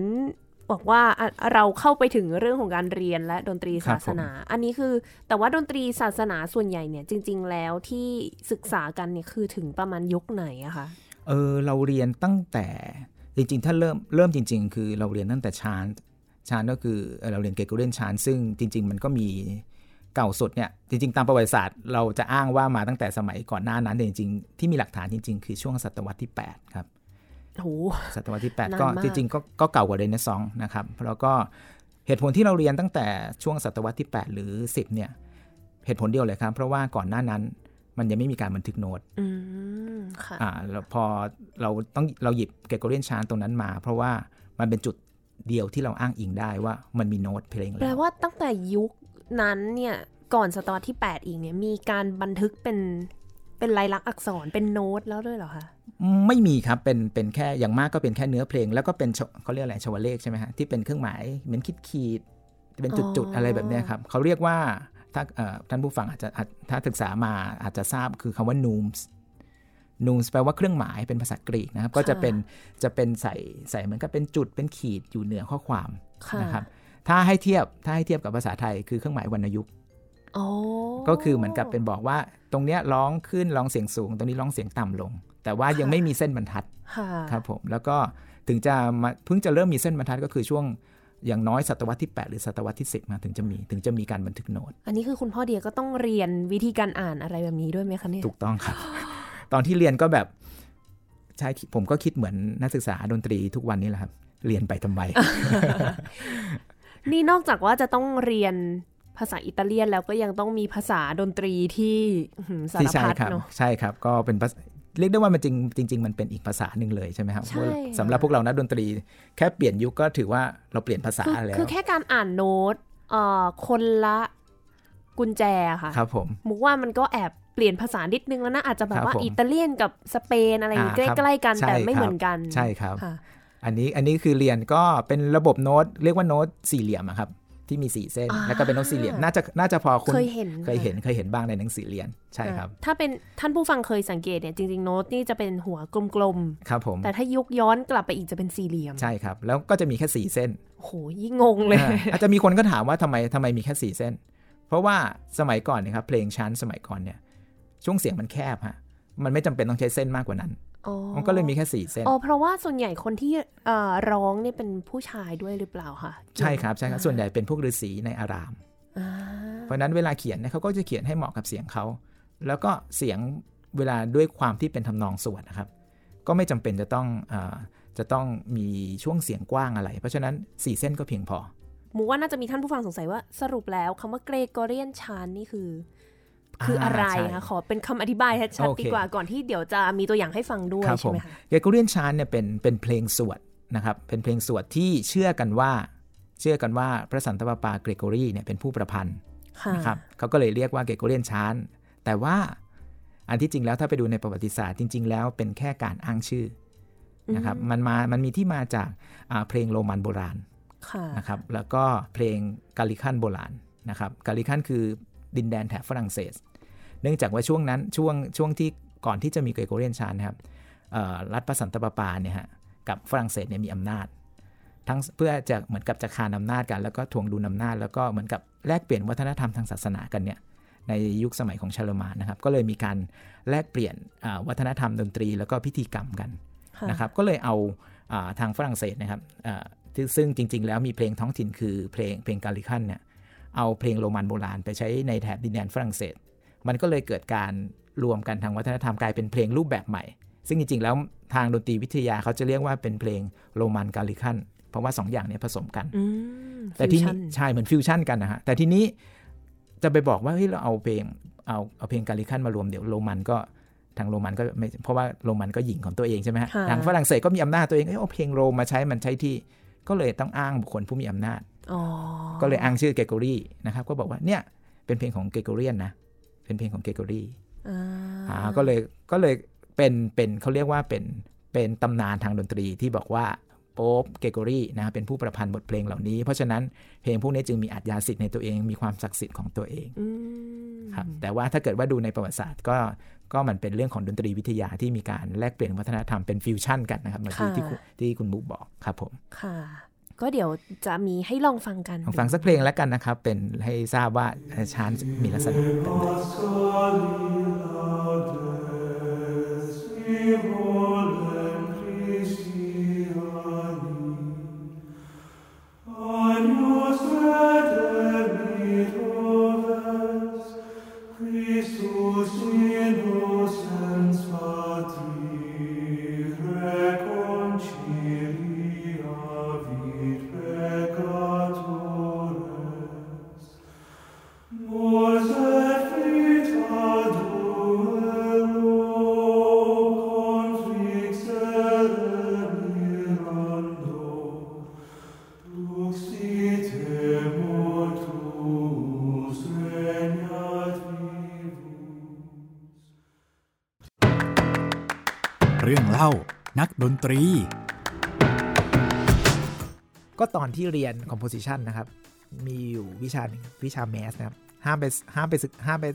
บอกว่าอะเราเข้าไปถึงเรื่องของการเรียนและดนตรีครับศาสนา อันนี้คือ แต่ว่าดนตรีศาสนาส่วนใหญ่เนี่ย จริง ๆ แล้วที่ศึกษากันเนี่ยคือถึงประมาณยุคไหนอะคะเออเราเรียนตั้งแต่ จริงๆ ถ้าเริ่มเริ่มจริง ๆ คือเราเรียนตั้งแต่ชานชานก็คือเอ่อเราเรียนเกเกเรียนชานซึ่งจริง ๆ มันก็มีเก่าสุดเนี่ยจริง ๆ ตามประวัติศาสตร์ เราจะอ้างว่ามาตั้งแต่สมัยก่อนหน้านั้นแต่จริง ๆ ที่มีหลักฐานจริง ๆ คือช่วงศตวรรษที่ 8 ครับโหศตวรรษที่นาน8ก็มากจริงๆก็ก็เก่ากว่าเรเนซองส์นะครับแล้วก็เหตุผลที่เราเรียนตั้งแต่ช่วงศตวรรษที่ 8 หรือ 10 เนี่ยเหตุผลเดียวเลยครับ เพราะว่าก่อนหน้านั้น มันยังไม่มีการบันทึกโน้ตอืมค่ะอ่าแล้วพอเราต้องเราหยิบเกโกเรียนชานตรงนั้นมา เพราะว่ามันเป็นจุดเดียวที่เราอ้างอิงได้ว่ามันมีโน้ตเพลงแปลแล้วว่าตั้งแต่ยุคนั้นเนี่ยก่อนศตวรรษที่ 8 อีกเนี่ยมีการบันทึกเป็นเป็นลายลักษณ์อักษรเป็นโน้ตแล้วด้วยเหรอคะไม่มีครับเป็นเป็นแค่อย่างมากก็เป็นแค่เนื้อเพลง แล้วก็เป็นชเขาเรียกอะไรชวเลขใช่ไหมฮะที่เป็นเครื่องหมายเหมือนขีดขีดๆเป็นจุดๆอะไรแบบเนี้ยครับเขาเรียกว่า ถ้าเอ่อท่านผู้ฟังอาจจะอาจถ้าศึกษามาอาจจะทราบคือคำว่า nooms nooms แปลว่าเครื่องหมายเป็นภาษากรีกนะครับ ก็จะเป็นจะเป็นใส่ใส่เหมือนกับเป็นจุดเป็นขีดอยู่เหนือข้อความค่ะนะครับ ถ้าให้เทียบถ้าให้เทียบกับภาษาไทยคือเครื่องหมายวรรณยุกต์ก็คือเหมือนกับเป็นบอกว่า ตรงเนี้ยร้องขึ้นร้องเสียงสูง ตรงนี้ร้องเสียงต่ำลง แต่ว่ายังไม่มีเส้นบรรทัดครับผมแล้วก็ถึงจะมาเพิ่งจะเริ่มมีเส้นบรรทัดก็คือช่วง อย่างน้อยศตวรรษที่ 8 หรือศตวรรษที่ 10 มาถึงจะมีถึงจะมีการบันทึกโน้ต อันนี้คือคุณพ่อเดียก็ต้องเรียนวิธีการอ่านอะไรแบบนี้ด้วยไหมคะเนี่ยถูกต้องครับ ตอนที่เรียนก็แบบใช่ผมก็คิดเหมือนนักศึกษาดนตรีทุกวันนี้แหละครับ เรียนไปทำไม นี่นอกจากว่าจะต้องเรียนภาษาอิตาเลียนแล้วก็ยังต้องมีภาษาดนตรีที่สารพัดเนาะใช่ครับ ก็เป็น เรียกได้ว่ามันจริงจริง ๆ มันเป็นอีกภาษาหนึ่งเลยใช่ไหมครับสำหรับพวกเรานักดนตรี แค่เปลี่ยนยุคก็ถือว่าเราเปลี่ยนภาษาแล้วคือแค่การอ่านโน้ตคนละกุญแจค่ะครับผมมุกว่ามันก็แอบเปลี่ยนภาษานิดนึงแล้วนะอาจจะแบบว่าอิตาเลียนกับสเปนอะไรใกล้ๆกันแต่ไม่เหมือนกัน ใช่ครับอันนี้อันนี้คือเรียนก็เป็นระบบโน้ตเรียกว่าโน้ตสี่เหลี่ยมครับ ที่มีสี่เส้น แล้วก็เป็นโน้ตสี่เหลี่ยมน่าจะน่าจะพอคุณเคยเห็นเคยเห็นเคยเห็นบ้างในหนังสือเรียนใช่ครับ ถ้าเป็นท่านผู้ฟังเคยสังเกตเนี่ยจริงๆโน้ตนี่จะเป็นหัวกลมๆครับผมแต่ถ้ายุกย้อนกลับไปอีกจะเป็นสี่เหลี่ยมใช่ครับ แล้วก็จะมีแค่สี่เส้นโหยิ่งงงเลย อาจจะมีคนก็ถามว่าทำไมทำไมมีแค่สี่เส้น เพราะว่าสมัยก่อนนะครับเพลงชั้นสมัยก่อนเนี่ยช่วงเสียงมันแคบฮะมันไม่จำเป็นต้องใช้เส้นมากกว่านั้น มันก็เลยมีแค่สี่เส้นอ๋อเพราะว่าส่วนใหญ่คนที่ร้องนี่เป็นผู้ชายด้วยหรือเปล่าคะใช่ครับใช่ครับส่วนใหญ่เป็นพวกฤาษีในอาราม เพราะนั้นเวลาเขียนเนี่ยเขาก็จะเขียนให้เหมาะกับเสียงเขา แล้วก็เสียงเวลาด้วยความที่เป็นทำนองสวดนะครับ ก็ไม่จำเป็นจะต้องอจะต้องมีช่วงเสียงกว้างอะไร เพราะฉะนั้นสี่เส้นก็เพียงพอมูว่าน่าจะมีท่านผู้ฟังสงสัยว่าสรุปแล้วคำว่าเกรกอเรียนชานนี่คือ คืออะไรคะขอเป็นคำอธิบายชัดๆดีกว่าก่อนที่เดี๋ยวจะมีตัวอย่างให้ฟังด้วยใช่ไหมคะเกรกอเรียนชานเนี่ยเป็นเป็นเพลงสวดนะครับเป็นเพลงสวดที่เชื่อกันว่า เชื่อกันว่าพระสันตะปาปาเกรโกรีเนี่ยเป็นผู้ประพันธ์นะครับเขาก็เลยเรียกว่าเกรโกเรียนชานแต่ว่าอันที่จริงแล้วถ้าไปดูในประวัติศาสตร์จริง ๆ แล้วเป็นแค่การอ้างชื่อนะครับมันมามันมีที่มาจากเพลงโรมันโบราณนะครับแล้วก็เพลงกาลิคันโบราณนะครับกาลิคันคือดินแดนแถบฝรั่งเศส เนื่องจากว่าช่วงนั้นช่วงช่วงที่ก่อนที่จะมีเกรโกเรียนชานนะครับรัฐพระสันตะปาปาเนี่ยฮะกับฝรั่งเศสเนี่ยมีอำนาจ ทั้งเพื่อจะเหมือนกับจะคานอำนาจกันแล้วก็ทวงดุลอำนาจ แล้วก็เหมือนกับแลกเปลี่ยนวัฒนธรรมทางศาสนากันเนี่ยในยุคสมัยของชาลมานนะครับก็เลยมีการแลกเปลี่ยนวัฒนธรรมดนตรีแล้วก็พิธีกรรมกันนะครับก็เลยเอาทางฝรั่งเศสนะครับซึ่งจริง ๆ แล้วมีเพลงท้องถิ่นคือเพลงเพลง Gallican เนี่ยเอาเพลงโรมันโบราณไปใช้ในแถบดินแดนฝรั่งเศส มันก็เลยเกิดการรวมกันทางวัฒนธรรมกลายเป็นเพลงรูปแบบใหม่ ซึ่งจริง ๆ แล้วทางดนตรีวิทยาเขาจะเรียกว่าเป็นเพลงโรมัน Gallican เพราะว่า 2ออย่างนี้ผสมกัน แต่ที่นี้ใช่เหมือนฟิวชั่นกันนะฮะ แต่ทีนี้จะไปบอกว่าเฮ้ยเราเอาเพลงเอาเอาเพลง Gallican มารวมเดี๋ยวโรมันก็ทางโรมันก็ไม่เพราะว่าโรมันก็หญิงของตัวเองใช่ไหมฮะทางฝรั่งเศสก็มีอำนาจตัวเองเอาเพลงโรมาใช้มันใช้ที่ก็เลยต้องอ้างบุคคลผู้มีอำนาจก็เลยอ้างชื่อเกโกรีนะครับก็บอกว่าเนี่ยเป็นเพลงของเกโกเรียนนะ เป็นเพลงของเกโกรีอ่าก็เลยก็เลยเป็นเป็นเขาเรียกว่าเป็นเป็นตำนานทางดนตรีที่บอกว่าโป๊ปเกโกรีนะเป็นผู้ประพันธ์บทเพลงเหล่านี้ เพราะฉะนั้นเพลงพวกนี้จึงมีอัจยาสิทธิ์ในตัวเองมีความศักดิ์สิทธิ์ของตัวเองครับแต่ว่าถ้าเกิดว่าดูในประวัติศาสตร์ก็ก็มันเป็นเรื่องของดนตรีวิทยาที่มีการแลกเปลี่ยนวัฒนธรรมเป็นฟิวชั่นกันนะครับมาที่ที่ที่คุณบุ๊กบอกครับผมค่ะ ก็เดี๋ยวจะมีให้ลองฟังกันลองฟังสักเพลงแล้วกันนะครับ เป็นให้ทราบว่า chant มีลักษณะแบบเรื่อ เล่านักดนตรี ก็ตอนที่เรียน composition นะครับ มีอยู่วิชาหนึ่งวิชาแมสนะครับ ห้ามไปห้ามไปศึกห้ามไป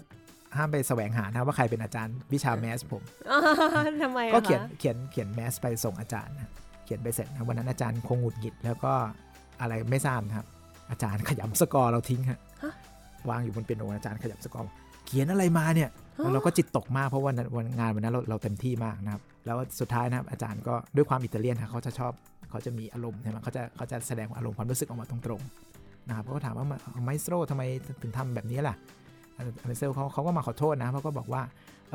ห้ามไปแสวงหานะว่าใครเป็นอาจารย์วิชาแมสผมทำไมก็เขียนเขียนเขียนแมสไปส่งอาจารย์นะเขียนไปเสร็จนะวันนั้นอาจารย์คงหงุดหงิดแล้วก็อะไรไม่ทราบครับ อาจารย์ขยำสกอร์เราทิ้งฮะวางอยู่บนเปียโนอาจารย์ขยับสกอร์เขียนอะไรมาเนี่ย แล้วเราก็จิตตกมากเพราะว่าวันงานวันนั้นเราเราเต็มที่มากนะครับ แล้วสุดท้ายนะครับอาจารย์ก็ด้วยความอิตาเลียนเขาจะชอบเขาจะมีอารมณ์ใช่ไหมเขาจะเขาจะแสดงอารมณ์ความรู้สึกออกมาตรงๆนะครับเขาก็ถามว่า maestro ทำไมถึงทำแบบนี้ล่ะ maestro เขาเขาก็มาขอโทษนะเขาก็บอกว่า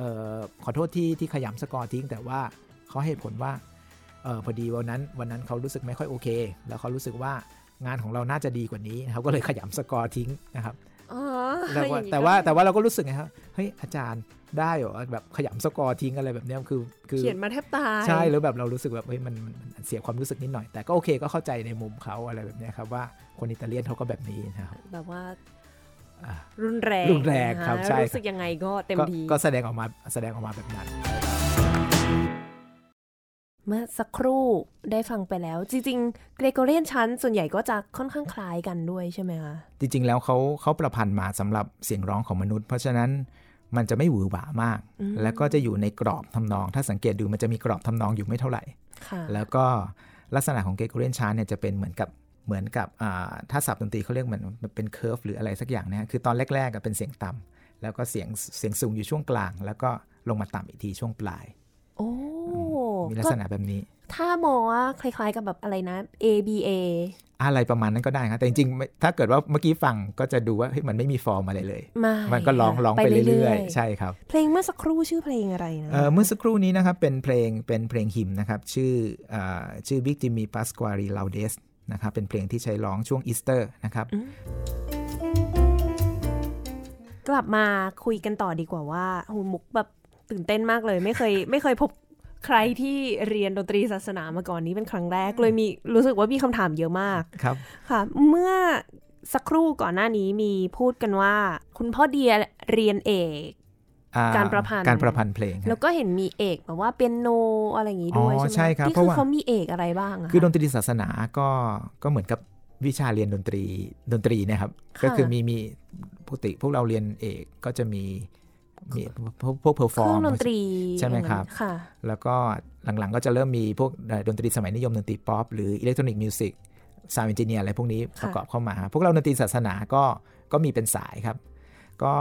ออขอโทษที่ที่ขยำสกอร์ทิ้ง แต่ว่าเขาให้ผลว่าออพอดีวันนั้นวันนั้นเขารู้สึกไม่ค่อยโอเค แล้วเขารู้สึกว่างานของเราน่าจะดีกว่านี้เขาก็เลยขยำสกอร์ทิ้งนะครับ แต่ว่าแต่ว่าแต่ว่าเราก็รู้สึกไงครับเฮ้ยอาจารย์ได้เหรอแบบขยำสกอร์ทิ้งอะไรแบบนี้คือคือเขียนมาแทบตายใช่หรือแบบเรารู้สึกแบบเฮ้ยมันเสียความรู้สึกนิดหน่อย แต่ก็โอเคก็เข้าใจในมุมเขาอะไรแบบนี้ครับว่าคนอิตาเลียนเขาก็แบบนี้นะครับแบบว่ารุนแรงรุนแรงครับใช่รู้สึกยังไงก็เต็มที่ก็แสดงออกมาแสดงออกมาแบบนั้น เมื่อสักครู่ได้ฟังไปแล้ว จริงๆเกรโกเรียนชั้นส่วนใหญ่ก็จะค่อนข้างคล้ายกันด้วยใช่ไหมคะจริง ๆ แล้วเขาเขาประพันธ์มาสำหรับเสียงร้องของมนุษย์ เพราะฉะนั้นมันจะไม่หวือหวามาก แล้วก็จะอยู่ในกรอบทำนอง ถ้าสังเกตดูมันจะมีกรอบทำนองอยู่ไม่เท่าไหร่แล้วก็ลักษณะของเกรโกเรียนชั้นเนี่ยจะเป็นเหมือนกับเหมือนกับถ้าศัพท์ดนตรีเขาเรียกเหมือนเป็นเคอร์ฟหรืออะไรสักอย่างนะคือตอนแรกๆเป็นเสียงต่ำแล้วก็เสียงเสียงสูงอยู่ช่วงกลาง แล้วก็ลงมาต่ำอีกทีช่วงปลาย โอ้ มีลักษณะแบบนี้ ถ้ามองว่าคล้ายๆกับแบบอะไรนะ A B A อะไรประมาณนั้นก็ได้ครับแต่จริงๆ ถ้าเกิดว่าเมื่อกี้ฟังก็จะดูว่าเฮ้ยมันไม่มีฟอร์มอะไรเลย มันก็ร้องร้องไปเรื่อยๆ ใช่ครับ เพลงเมื่อสักครู่ชื่อเพลงอะไรนะเมื่อสักครู่นี้นะครับเป็นเพลงเป็นเพลง hymn นะครับ ชื่อชื่อ Victimae paschali laudes นะครับเป็นเพลงที่ใช้ร้องช่วงอีสเตอร์นะครับกลับมาคุยกันต่อดีกว่าว่าหูมุกแบบตื่นเต้นมากเลย ไม่เคยไม่เคยพบ ใครที่เรียนดนตรีศาสนามาก่อนนี้เป็นครั้งแรก เลยมีรู้สึกว่ามีคำถามเยอะมากครับค่ะ เมื่อสักครู่ก่อนหน้านี้มีพูดกันว่า คุณพ่อเดียเรียนเอกการประพันธ์การประพันธ์เพลง แล้วก็เห็นมีเอกแบบว่าเปียโนอะไรอย่างนี้ด้วยใช่ไหมที่คือเขามีเอกอะไรบ้างคือดนตรีศาสนาก็ก็เหมือนกับวิชาเรียนดนตรีดนตรีนะครับ ก็คือมีมีปกติพวกเราเรียนเอกก็จะมี มีพวก perform ดนตรีใช่ไหมครับ แล้วก็หลังๆก็จะเริ่มมีพวกดนตรีสมัยนิยมดนตรีป๊อปหรือ electronic music sound engineer อะไรพวกนี้ประกอบเข้ามา พวกเราดนตรีศาสนาก็ก็มีเป็นสายครับ ก็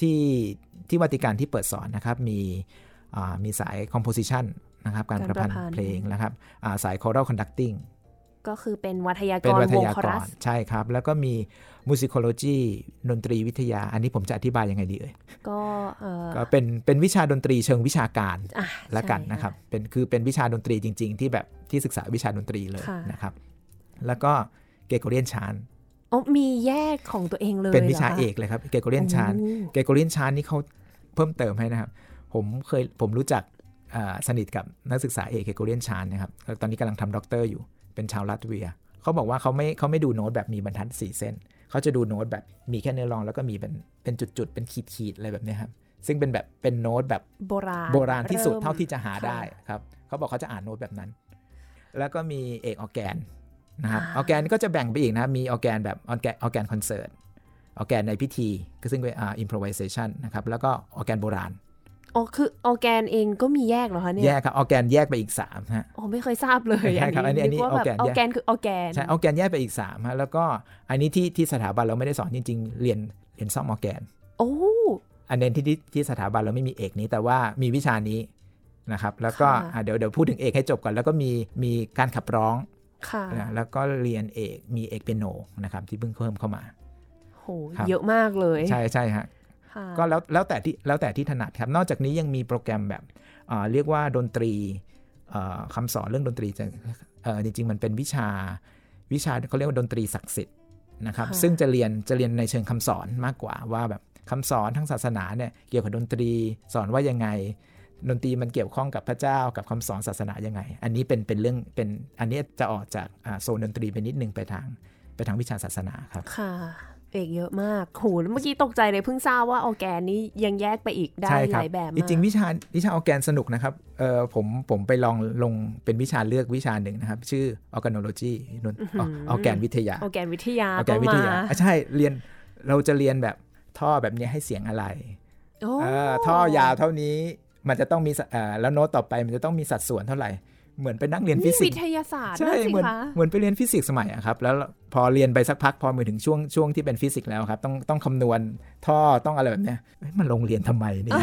ที่ที่วาติกันที่เปิดสอนนะครับ มีมีสาย composition นะครับ การประพันธ์เพลงนะครับสาย choral conductingก็คือเป็นวาทยกรวงคอรัสใช่ครับ แล้วก็มี musicology ดนตรีวิทยา อันนี้ผมจะอธิบายยังไงดีเอ่ยก็ก็เป็นเป็นวิชาดนตรีเชิงวิชาการละกันนะครับเป็นคือเป็นวิชาดนตรีจริง ๆ ที่แบบที่ศึกษาวิชาดนตรีเลยนะครับ แล้วก็ Gregorian chantอ๋อมีแยกของตัวเองเลยเป็นวิชาเอกเลยครับ Gregorian chant Gregorian chant นี่เขาเพิ่มเติมให้นะครับ ผมเคยผมรู้จักสนิทกับนักศึกษาเอก Gregorian chant นะครับตอนนี้กำลังทำด็อกเตอร์อยู่เป็นชาวลัตเวียเขาบอกว่าเขาไม่เขาไม่ดูโน้ตแบบมีบรรทัดสี่เส้น เขาจะดูโน้ตแบบมีแค่เนื้อร้องแล้วก็มีเป็นเป็นจุดๆ เป็นขีดๆ อะไรแบบนี้ครับซึ่งเป็นแบบเป็นโน้ตแบบโบราณโบราณที่สุดเท่าที่จะหาได้ครับเขาบอกเขาจะอ่านโน้ตแบบนั้น แล้วก็มีเอกออร์แกนนะครับออร์แกนก็จะแบ่งไปอีกนะมีออร์แกนแบบออร์แกนออร์แกนคอนเสิร์ตออร์แกนในพิธีก็ซึ่งเป็นอ่า improvisation นะครับแล้วก็ออร์แกนโบราณ อ๋อคือออร์แกนเองก็มีแยกเหรอคะเนี่ยแยกครับออแกนแยกไปอีก3ฮะอ๋อไม่เคยทราบเลยใช่ครับอันนี้อันนี้ออแกนออแกนคือออแกนใช่ออแกนแยกไปอีก3ฮะแล้วก็อันนี้ที่ที่สถาบันเราไม่ได้สอนจริง ๆ เรียนเรียนซ่อมออแกน โอ้อันนี้ที่ที่สถาบันเราไม่มีเอกนี้ แต่ว่ามีวิชานี้นะครับ แล้วก็เดี๋ยวเดี๋ยวพูดถึงเอกให้จบก่อนแล้วก็มีมีการขับร้องค่ะแล้วก็เรียนเอกมีเอกเปียโนนะครับที่เพิ่งเพิ่มเข้ามาโหเยอะมากเลย ใช่ใช่ฮะ ก็แล้วแล้วแต่ที่แล้วแต่ที่ถนัดครับนอกจากนี้ยังมีโปรแกรมแบบเรียกว่าดนตรีคำสอนเรื่องดนตรีจะจริงๆมันเป็นวิชาวิชาเขาเรียกว่าดนตรีศักดิ์สิทธิ์นะครับซึ่งจะเรียนจะเรียนในเชิงคำสอนมากกว่าว่าแบบคำสอนทั้งศาสนาเนี่ยเกี่ยวกับดนตรีสอนว่ายังไง ดนตรีมันเกี่ยวข้องกับพระเจ้ากับคำสอนศาสนายังไง อันนี้เป็นเป็นเรื่องเป็นอันนี้จะออกจากโซนดนตรีไปนิดนึงไปทางไปทางวิชาศาสนาครับค่ะ เอกเยอะมากโหเมื่อกี้ตกใจเลยเพิ่งทราบว่าออแกนนี้ยังแยกไปอีกได้หลายแบบจริงวิชาวิชาออแกนสนุกนะครับเออผมผมไปลองลงเป็นวิชาเลือกวิชาหนึ่งนะครับ ชื่อออแกโนโลจีนนออแกนวิทยาออแกนวิทยาออแกนวิทยาใช่เรียนเราจะเรียนแบบท่อแบบนี้ให้เสียงอะไรท่อยาวเท่านี้มันจะต้องมีแล้วโน้ตต่อไปมันจะต้องมีสัดส่วนเท่าไหร่ เหมือนไปนั่งเรียนฟิสิกส์นี่วิทยาศาสตร์ใช่นั่นสิเหมือนคะเหมือนไปเรียนฟิสิกส์สมัยอะครับ แล้วพอเรียนไปสักพักพอมาถึงช่วงช่วงที่เป็นฟิสิกส์แล้วครับ ต้องต้องคำนวณท่อต้องอะไรแบบเนี้ยเอ้ยมันลงเรียนทำไมเนี่ย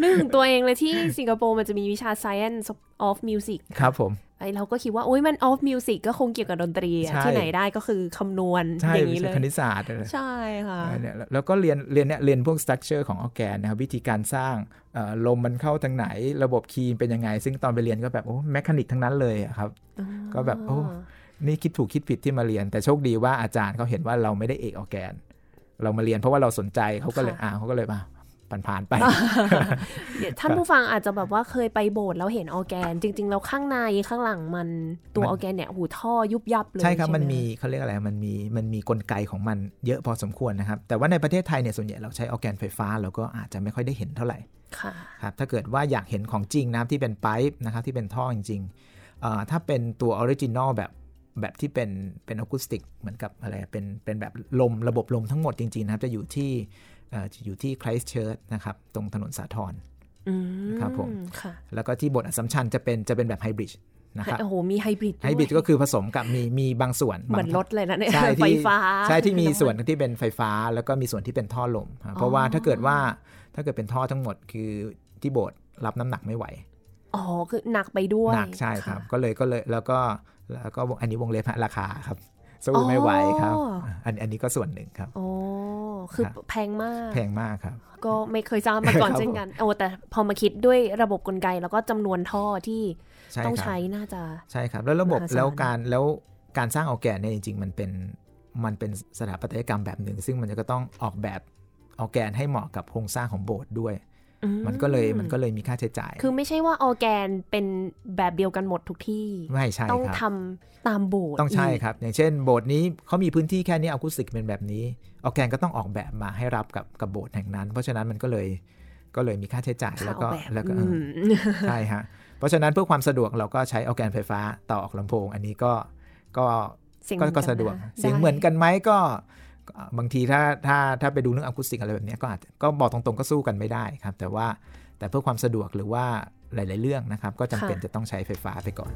นึกถึงตัวเองเลยที่สิงคโปร์มันจะมีวิชา Science of Music ครับผม ไอเราก็คิดว่าโอ้ยมัน of music ก็คงเกี่ยวกับดนตรีอะใช่ที่ไหนได้ก็คือคำนวณใช่อย่างนี้เลยวิชาคณิตศาสตร์อะไรใช่ค่ะเนี่ยแล้วแล้วก็เรียนเรียนเนี่ยเรียนพวก structure ของออร์แกนนะครับวิธีการสร้างเอ่อลมมันเข้าทางไหนระบบคีย์เป็นยังไง ซึ่งตอนไปเรียนก็แบบโอ้ mechanic ทั้งนั้นเลยอะครับ ก็แบบโอ้นี่คิดถูกคิดผิดที่มาเรียน แต่โชคดีว่าอาจารย์เขาเห็นว่าเราไม่ได้เอกออร์แกน เรามาเรียนเพราะว่าเราสนใจเขาก็เลยค่ะอ่าเขาก็เลยมา ผ่านๆไปเดี๋ยวท่านผู้ฟังอาจจะแบบว่าเคยไปโบสถ์แล้วเห็นออร์แกน จริง ๆ แล้วข้างในข้างหลังมันตัวมันออร์แกนเนี่ยโหท่อยุบยับเลย ใช่ครับไหมันมีเขาเรียกอะไร มันมีมันมีกลไกของมันเยอะพอสมควรนะครับ แต่ว่าในประเทศไทยเนี่ยส่วนใหญ่เราใช้ออร์แกนไฟฟ้าเราก็อาจจะไม่ค่อยได้เห็นเท่าไหร่ค่ะครับถ้าเกิดว่าอยากเห็นของจริงนะครับที่เป็น pipe นะครับที่เป็นท่อจริงๆเอ่อถ้าเป็นตัว original แบบแบบที่เป็นเป็นอะคูสติกเหมือนกับอะไรเป็นเป็นแบบลมระบบลมทั้งหมดจริงๆนะครับจะอยู่ที่เอ่อ จะอยู่ที่ Christ Church นะครับตรงถนนสาทรอืมครับผมค่ะแล้วก็ที่โบสถ์อัสสัมชัญจะเป็นจะเป็นแบบไฮบริดนะครับโอ้โหมี hybrid hybrid ก็คือผสมกับมีมีบางส่วนเหมือนบางรถเลยนะเนี่ยใช่ที่ไฟฟ้า ใช่ที่มีส่วนที่เป็นไฟฟ้า แล้วก็มีส่วนที่เป็นท่อลมครับเพราะว่าถ้าเกิดว่าถ้าเกิดเป็นท่อทั้งหมดคือที่โบสถ์รับน้ำหนักไม่ไหวอ๋อคือหนักไปด้วยหนักใช่ครับะก็เลยก็เลยแล้วก็แล้วก็อันนี้วงเล็บฮะราคาครับ สู้ไม่ไหวครับอ๋ออันอันนี้ก็ส่วนหนึ่งครับอ๋อคือครับแพงมากแพงมากครับ ก็ไม่เคยทราบมาก่อนครับเช่นกันโอ้แต่พอมาคิดด้วยระบบกลไกแล้วก็จำนวนท่อที่ใช่ต้องครับใช้น่าจะใช่ครับ แล้วระบบมหาศาลแล้วการแล้วการสร้างออร์แกนเนี่ยจริง ๆ มันเป็นมันเป็นสถาปัตยกรรมแบบหนึ่ง ซึ่งมันก็ต้องออกแบบออร์แกนให้เหมาะกับโครงสร้างของโบสถ์ด้วยอื มันก็เลยมันก็เลยมีค่าใช้จ่าย คือไม่ใช่ว่าออร์แกนเป็นแบบเดียวกันหมดทุกที่ ไม่ใช่ต้องครับทำตามโบสถ์ต้องใช่กครับ อย่างเช่น โบสถ์นี้เขามีพื้นที่แค่นี้อะคูสติกเป็นแบบนี้ ออร์แกนก็ต้องออกแบบมาให้รับกับกับโบสถ์แห่งนั้น เพราะฉะนั้นมันก็เลยก็เลยมีค่าใช้จ่ายค่าแล้วก็ออกแบบแล้วก็อืมใช่ฮะเพราะฉะนั้นเพื่อความสะดวกเราก็ใช้ออร์แกนไฟฟ้าต่อออกลำโพง อันนี้ก็ก็เสียงก็เหมือนก็กันสะดวกนะเสียงได้เหมือนกันไหมก็ก็ บางทีถ้าถ้าถ้าไปดูเรื่องอะคูสติกอะไรแบบเนี้ยก็อาจจะก็บอกตรงๆก็สู้กันไม่ได้ครับ แต่ว่าแต่เพื่อความสะดวกหรือว่าหลาย ๆ เรื่องนะครับ ก็จำเป็นจะต้องใช้ไฟฟ้าไปก่อน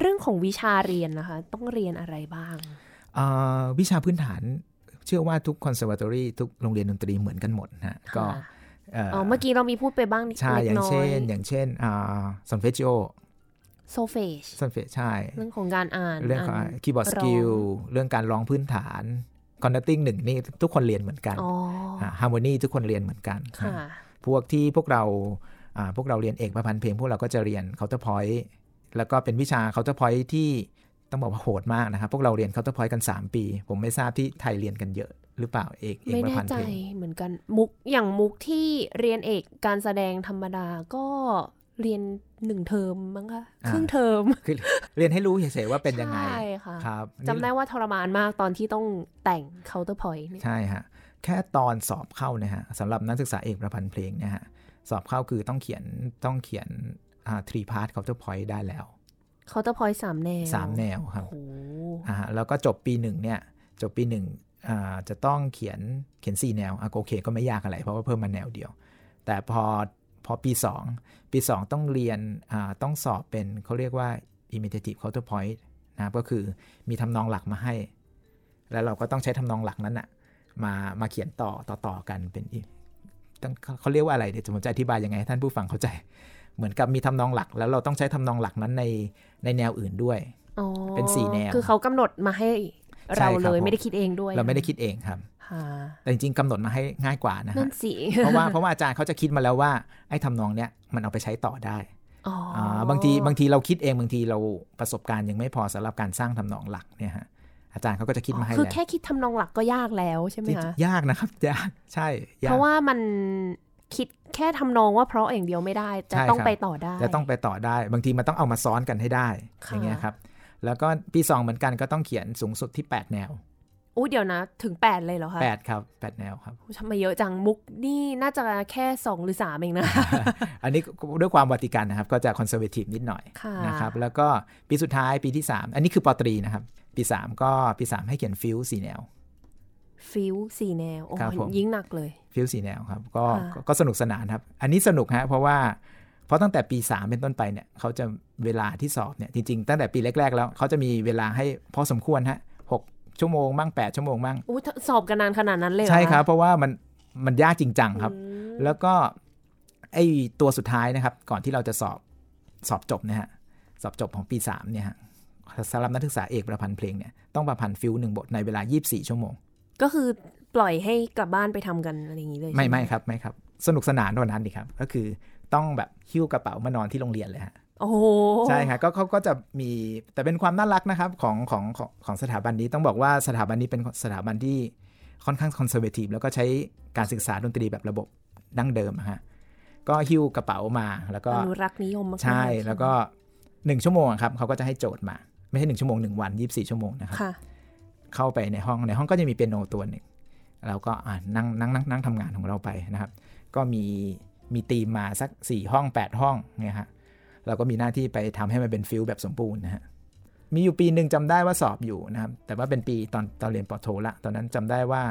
เรื่องของวิชาเรียนนะคะ ต้องเรียนอะไรบ้างเอ่อวิชาพื้นฐานเชื่อว่าทุกคอนเสิร์ a ตอรี่ทุกโรงเรียนดนตรีเหมือนกันหมดนะฮะก็ค่ะเอ่ออ๋อเมื่อกี้เรามีพูดไปบ้างนิดใช่อย่างน้อเช่ยนอย่างเช่นอ่าซอนเฟจิโอ โซเฟชซอนเฟใช่ เรื่องของการอ่าน เรื่องของานคีย์บอร์ดสร้องกิล เรื่องการร้องพื้นฐานคอนดัตติ้งหนึ่งนี่ทุกคนเรียนเหมือนกันอ๋อฮาร์โมนีทุกคนเรียนเหมือนกันค่ะพวกที่พวกเราอ่าพวกเราเรียนเอกประพันธ์เพลง พวกเราก็จะเรียนเคาน์เตอร์พอยต์แล้วก็เป็นวิชาเคาน์เตอร์พอยต์ที่ต้องบอกว่าโหดมากนะครับ พวกเราเรียนเคาน์เตอร์พอยต์กัน 3 ปี ผมไม่ทราบที่ไทยเรียนกันเยอะหรือเปล่าเอกเอกไม่ประแน่พันธ์ใจเพลงเหมือนกันมุกอย่างมุกที่เรียนเอกการแสดงธรรมดาก็ เรียนหนึ่งเทอมมั้งคะอ่าครึ่งเทอมคือเรียนให้รู้เฉยๆว่าเป็นยังไงใช่ค่ะครับจำได้ว่าทรมานมากตอนที่ต้องแต่ง counterpoint เนี่ยใช่ฮะแค่ตอนสอบเข้าเนี่ยฮะสำหรับนักศึกษาเอกประพันธ์เพลงเนี่ยฮะสอบเข้าคือต้องเขียนต้องเขียนอ่า three part counter point ได้แล้ว counterpoint สามแนวสามแนวครับโอ้โหอ่าฮะแล้วก็จบปีหนึ่งเนี่ยจบปีหนึ่งอ่าจะต้องเขียนเขียน4แนวอะโอเคก็ไม่ยากอะไรเพราะว่าเพิ่มมาแนวเดียว แต่พอ พอปี 2 ปี 2 ต้องเรียนอ่าต้องสอบเป็นเขาเรียกว่า imitative counterpoint นะครับก็คือมีทำนองหลักมาให้ แล้วเราก็ต้องใช้ทำนองหลักนั้นอะมามาเขียนต่อต่อต่อกันเป็นอีต้องเขาเขาเรียกว่าอะไรเดี๋ยวผมจะอธิบายยังไงให้ท่านผู้ฟังเข้าใจ เหมือนกับมีทำนองหลัก แล้วเราต้องใช้ทำนองหลักนั้นในในแนวอื่นด้วยอ๋อเป็นสี่แนวคือเขากำหนดมาให้ใช่เราครับเลยผมไม่ได้คิดเองด้วย เราไม่ได้คิดเองครับค่ะ แต่จริงๆกำหนดมาให้ง่ายกว่านะนั่ฮะนสิเพราะว่าเพราะว่าอาจารย์เขาจะคิดมาแล้วว่าไอ้ทำนองเนี้ยมันเอาไปใช้ต่อได้อ๋ออาบางทีบางทีเราคิดเองบางทีเราประสบการณ์ยังไม่พอสำหรับการสร้างทำนองหลักเนี่ยฮะอาจารย์เขาก็จะคิดมาให้คือแล้วแค่คิดทำนองหลักก็ยากแล้วใช่ไหมจริงคะๆยากนะครับยากใช่ยากเพราะว่ามันคิดแค่ทำนองว่าเพราะอย่างเดียวไม่ได้จะใช่ต้องครับไปต่อได้จะต้องไปต่อได้ บางทีมันต้องเอามาซ้อนกันให้ได้ค่ะอย่างเงี้ยครับแล้วก็ปีสองเหมือนกันก็ต้องเขียนสูงสุดที่ 8 แนว อู้เดี๋ยวนะ ถึง 8 เลยเหรอคะ8ครับ8แนวครับทำไมเยอะจังมุกนี่น่าจะแค่ 2 หรือ 3 เองนะ อันนี้ด้วยความวาติกันนะครับ ก็จะ conservative นิดหน่อยค่ะนะครับแล้วก็ปีสุดท้ายปีที่ 3 อันนี้คือปอตรีนะครับ ปี 3 ก็ปี 3 ให้เขียน fugue สี่แนว fugue สี่แนวโอ้ครับผมยิ่งหนักเลยฟิลสี่แนวครับก็ค่ะก็ก็สนุกสนานครับ อันนี้สนุกฮะเพราะว่าเพราะตั้งแต่ปี 3 เป็นต้นไปเนี่ยเขาจะเวลาที่สอบเนี่ยจริง ๆ ตั้งแต่ปีแรก ๆ แล้วเขาจะมีเวลาให้พอสมควรฮะหก ชั่วโมงมั่ง8ชั่วโมงมั่งอู้สอบกันนานขนาดนั้นเลยเหอใช่ครับะเพราะว่ามันมันยากจริงจังครับอืมแล้วก็ไอ้ตัวสุดท้ายนะครับ ก่อนที่เราจะสอบสอบจบนะฮะสอบจบของปี3เนี่ยฮะสำหรับนักศึกษาเอกประพันธ์เพลงเนี่ยต้องประพันธ์ฟิลหนึ่งบทในเวลา 24 ชั่วโมง ก็คือปล่อยให้กลับบ้านไปทำกันอะไรอย่างนี้เลยไม่ใช่หไม่ครับไม่ครับ สนุกสนานเท่านั้นดีครับ ก็คือต้องแบบหิ้วกระเป๋ามานอนที่โรงเรียนเลยฮะ โอ้โหใช่ครับก็เขาก็จะมีแต่เป็นความน่ารักนะครับของของของของสถาบันนี้ต้องบอกว่าสถาบันนี้เป็นสถาบันที่ค่อนข้าง conservative แล้วก็ใช้การศึกษาดนตรีแบบระบบดั้งเดิมอะฮะก็หิ้วกระเป๋ามา แล้วก็อนุรักษ์นิยมมากๆใช่แล้วก็หนึ่งชั่วโมงอะครับเขาก็จะให้โจทย์มา ไม่ใช่หนึ่งชั่วโมงหนึ่งวันยี่สิบสี่ชั่วโมงนะครับค่ะเข้าไปในห้องในห้องก็จะมีเปียโนตัวหนึ่งเราก็อ่านั่งนั่งนั่งนั่งทำงานของเราไปนะครับ ก็มีมีตีมมาสัก 4 ห้อง 8 ห้องเนี่ยฮะ เราก็มีหน้าที่ไปทำให้มันเป็น fugue แบบสมบูรณ์นะฮะมีอยู่ปีหนึ่งจำได้ว่าสอบอยู่นะครับ แต่ว่าเป็นปีตอนตอนเรียนปอโทละ ตอนนั้นจำได้ว่า